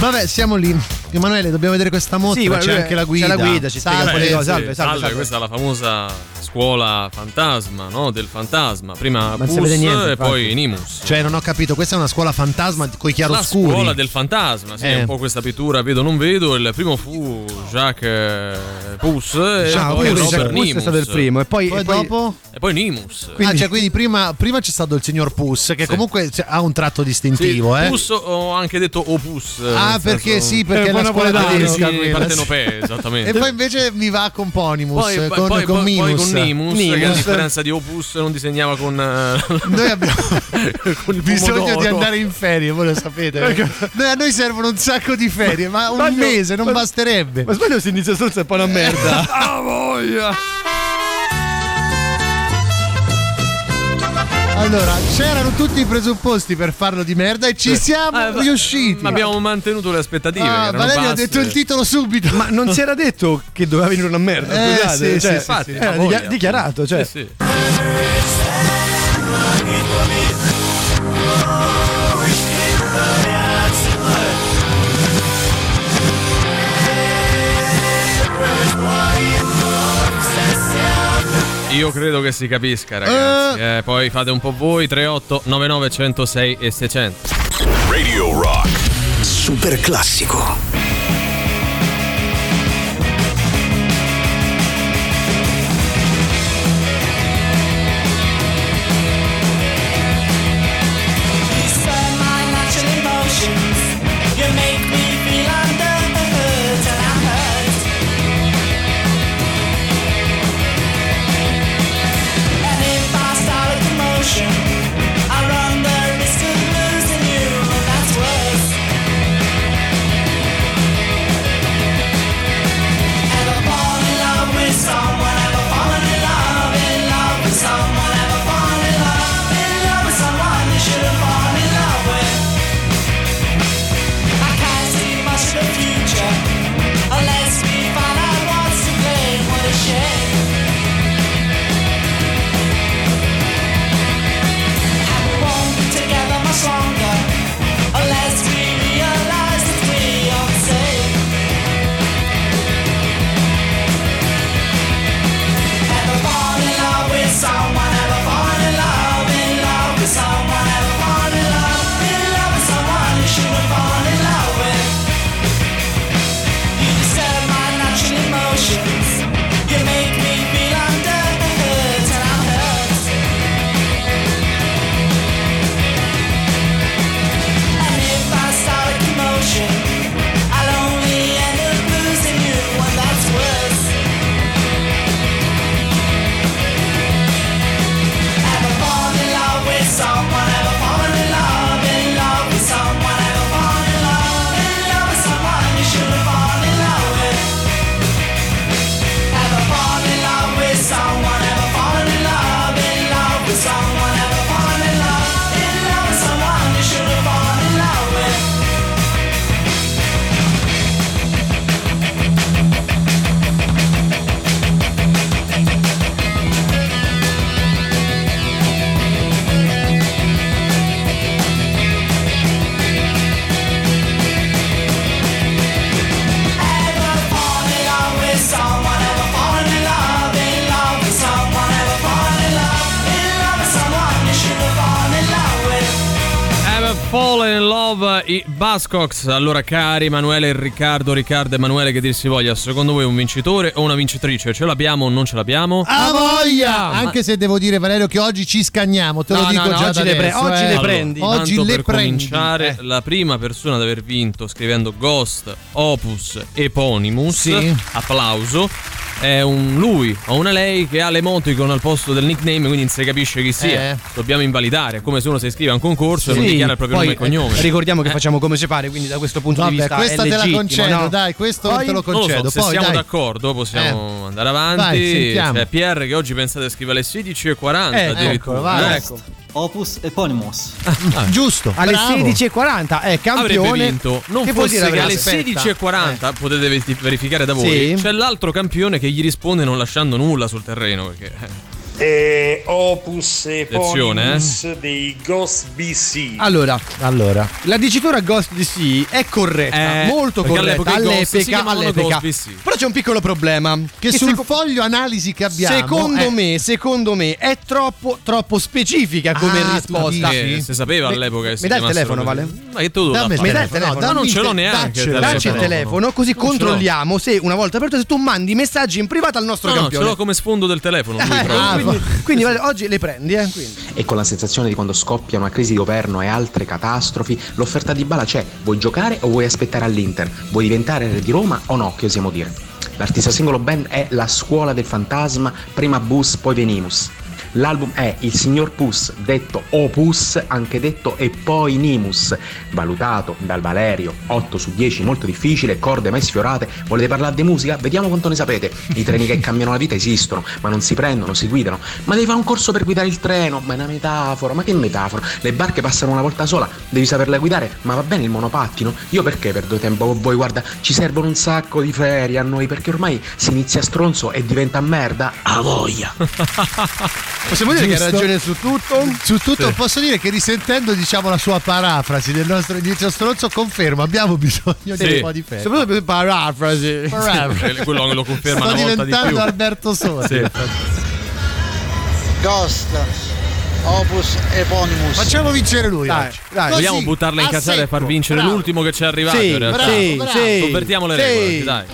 Vabbè, siamo lì. Emanuele, dobbiamo vedere questa mostra. Sì, guarda, c'è anche la c'è guida. la guida, ci spiega un po' di Salve. cose. Salve, salve, salve. questa è la famosa scuola fantasma, no? Del fantasma. Prima non Pus niente, e infatti. poi Nimus. Cioè, non ho capito, questa è una scuola fantasma con i La chiaroscuri. scuola del fantasma, sì, Eh. un po' questa pittura vedo non vedo. Il primo fu Jacques eh, Pus e Ah, poi Pus, Robert Pus è Nimus. stato il primo, e poi- Poi e poi- dopo? E poi Nimus. ah, cioè, quindi prima, prima c'è stato il signor Puss, che Sì. comunque ha un tratto distintivo, Sì, eh. Pus ho anche detto Opus. Ah, nel perché senso- sì, perché è la scuola tedesca sì. esattamente. E poi invece mi va con Ponimus, Poi, con, poi- con poi- Minus. poi con Nimus, che a Nimus. differenza di Opus non disegnava con, eh, Noi abbiamo con il bisogno di pomodoro. andare in ferie, voi lo sapete. eh? Noi- a noi servono un sacco di ferie, ma un Sbaglio- mese non ma- basterebbe. Ma sbaglio si inizia stronzo è un po' una merda. Ah, voglia! Allora, c'erano tutti i presupposti per farlo di merda e ci siamo Eh, riusciti. Ma abbiamo mantenuto le aspettative. Ah, Valerio ha basse. detto il titolo subito. Ma non si era detto che doveva venire una merda, Eh, scusate. sì, cioè, sì, infatti, era ha voglia. dichi- dichiarato, cioè. Sì, sì. Io credo che si capisca, ragazzi. Eh, poi fate un po' voi. 38 99 106 e 600. Radio Rock. Super classico. Buzzcocks. Allora, cari Emanuele e Riccardo, Riccardo e Emanuele, che dir si voglia, secondo voi un vincitore o una vincitrice? Ce l'abbiamo o non ce l'abbiamo? A voglia! Anche se devo dire, Valerio, che oggi ci scagniamo, te lo No, dico no, no, già oggi da le pre- adesso, oggi eh. le Allora, prendi. Oggi Tanto le per prendi. cominciare, Eh. la prima persona ad aver vinto scrivendo Ghost, Opus, Eponymus, Sì. applauso. È un lui o una lei che ha l'emoticon al posto del nickname, quindi non si capisce chi sia. Eh. Dobbiamo invalidare, è come se uno si iscrive a un concorso e non Sì, dichiara il proprio poi, nome e cognome. eh, ricordiamo che facciamo come ci pare, quindi da questo punto Vabbè, di vista questa è te la concedo, no? dai, questo Poi- te lo Non lo concedo. so, se Poi, siamo dai. d'accordo possiamo andare avanti. Vai, sentiamo. C'è Pierre che oggi pensate scrive alle 16.40 Eh, addirittura. eccolo, vai. Eh. Ecco. Opus Eponymous. Giusto. Alle bravo. 16.40 è campione. Avrebbe vinto. Non che vuol fosse dire che alle avrebbe- 16.40 potete ve- verificare da voi. Sì. C'è l'altro campione che gli risponde non lasciando nulla sul terreno. Perché, eh, E Opus Attenzione, Eponymous dei Ghost BC. Allora, allora, la dicitura Ghost DC è corretta, Eh, molto corretta all'epoca all'epoca, all'epoca. Ghost BC. Però c'è un piccolo problema che che sul seco- foglio analisi che abbiamo Secondo eh, me, secondo me è troppo, troppo specifica come Ah, risposta. Eh, si sapeva all'epoca che si Mi dai il telefono. Vale? Ma che tu Dammi il Mi dai il telefono, no, non ce l'ho neanche. Dacci il telefono. così controlliamo se una volta aperto se tu mandi messaggi in privato al nostro No, no, ce campione. l'ho come sfondo del telefono. Lui Eh, proprio. Quindi, quindi, oggi le prendi, eh? E con la sensazione di quando scoppia una crisi di governo e altre catastrofi, l'offerta di Bala c'è. Vuoi giocare o vuoi aspettare all'Inter? Vuoi diventare re di Roma o no, che osiamo dire? L'artista singolo band è La Scuola del Fantasma, prima Bus, poi Venimus. L'album è Il Signor Pus, detto Opus, anche detto Epoinimus, valutato dal Valerio 8 su 10, molto difficile, corde mai sfiorate. Volete parlare di musica? Vediamo quanto ne sapete. I treni che cambiano la vita esistono, ma non si prendono, si guidano. Ma devi fare un corso per guidare il treno? Ma è una metafora, ma che metafora? Le barche passano una volta sola, devi saperle guidare, ma va bene il monopattino? Io perché perdo tempo con voi? Guarda, ci servono un sacco di ferie a noi, perché ormai si inizia stronzo e diventa merda. A voglia! Possiamo dire che ha Giusto. ragione su tutto? Su tutto posso dire che risentendo diciamo la sua parafrasi del nostro inizio stronzo confermo abbiamo bisogno di Sì. un po' di ferie. Soprattutto per parafrasi. Parafrasi. Eh, Quello lo conferma Sto una volta di diventando più. Alberto Sordi. Sì. Ghost, Opus Eponymous. Facciamo vincere lui Dai, oggi. dai. Così, Vogliamo buttarla in a casale e far vincere Bravo. l'ultimo che ci è arrivato Sì, in realtà. sì, bravo. sì. Convertiamo le Sì. regole, dai.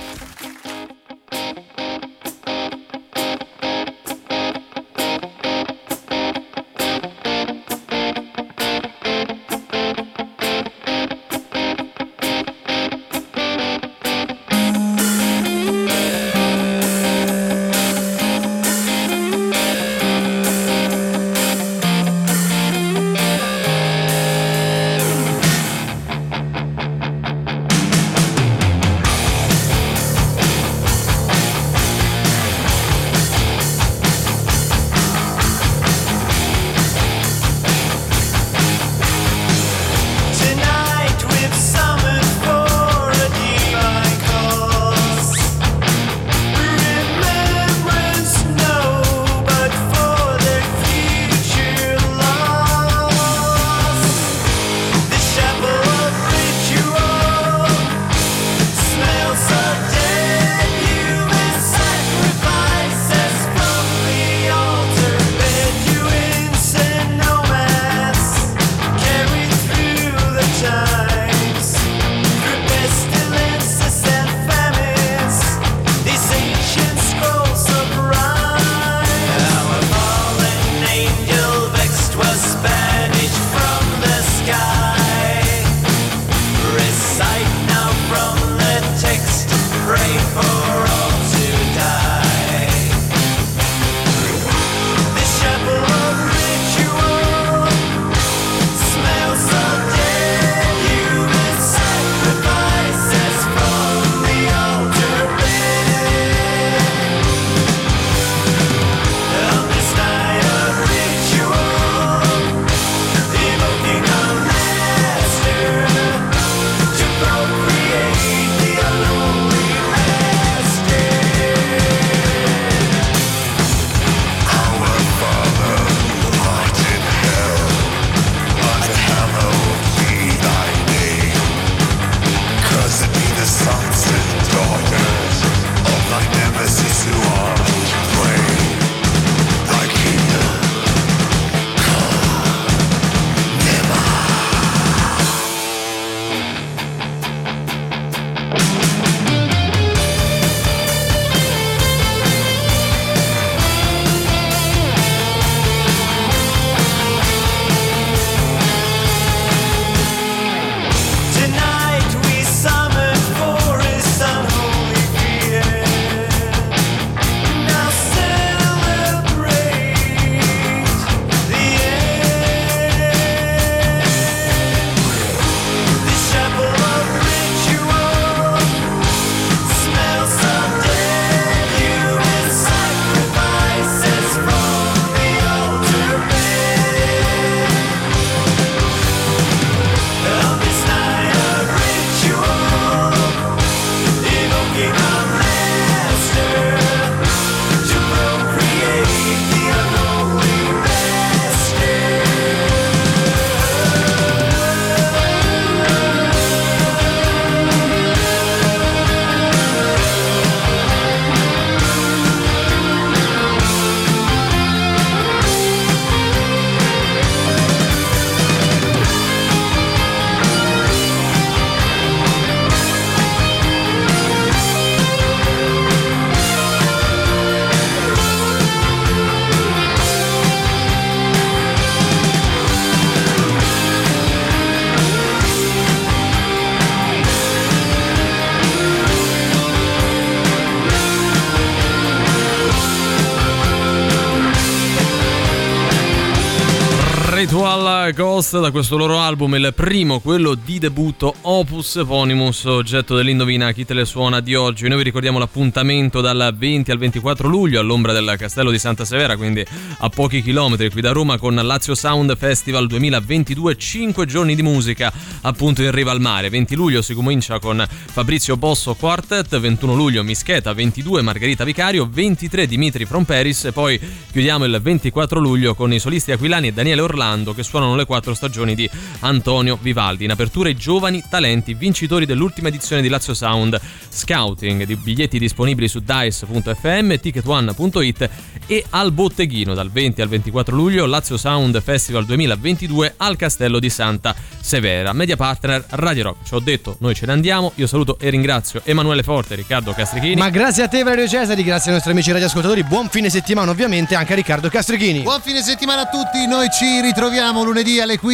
Ghost da questo loro album, il primo, quello di debutto Opus Eponymous, oggetto dell'indovina chi te le suona di oggi. Noi vi ricordiamo l'appuntamento dal 20 al 24 luglio all'ombra del Castello di Santa Severa, quindi a pochi chilometri qui da Roma con Lazio Sound Festival 2022, 5 giorni di musica appunto in riva al mare. 20 luglio si comincia con Fabrizio Bosso Quartet, 21 luglio Mischeta, 22 Margherita Vicario, 23 Dimitri From Paris e poi chiudiamo il 24 luglio con i solisti aquilani e Daniele Orlando che suonano le quattro stagioni di Antonio Vivaldi. In apertura i giovani talenti vincitori dell'ultima edizione di Lazio Sound Scouting, di biglietti disponibili su dice.fm, ticketone.it e al botteghino dal 20 al 24 luglio Lazio Sound Festival 2022 al Castello di Santa Severa. Media partner Radio Rock. Ci ho detto, noi ce ne andiamo. Io saluto e ringrazio Emanuele Forte e Riccardo Castrichini. Ma grazie a te Valerio Cesari, grazie ai nostri amici radioascoltatori, buon fine settimana ovviamente anche a Riccardo Castrichini. Buon fine settimana a tutti, noi ci ritroviamo lunedì alle 15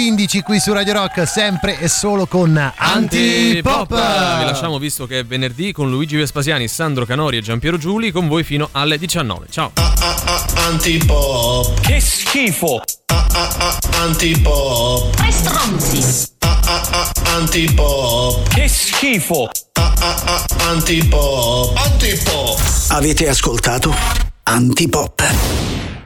qui su Radio Rock, sempre e solo con Antipop. Vi lasciamo visto che è venerdì con Luigi Vespasiani, Sandro Canori e Giampiero Giuli con voi fino alle 19. Ciao. Antipop. Che schifo. Antipop. Tre stronzi. Antipop. Che schifo. Antipop. Antipop. Avete ascoltato Antipop.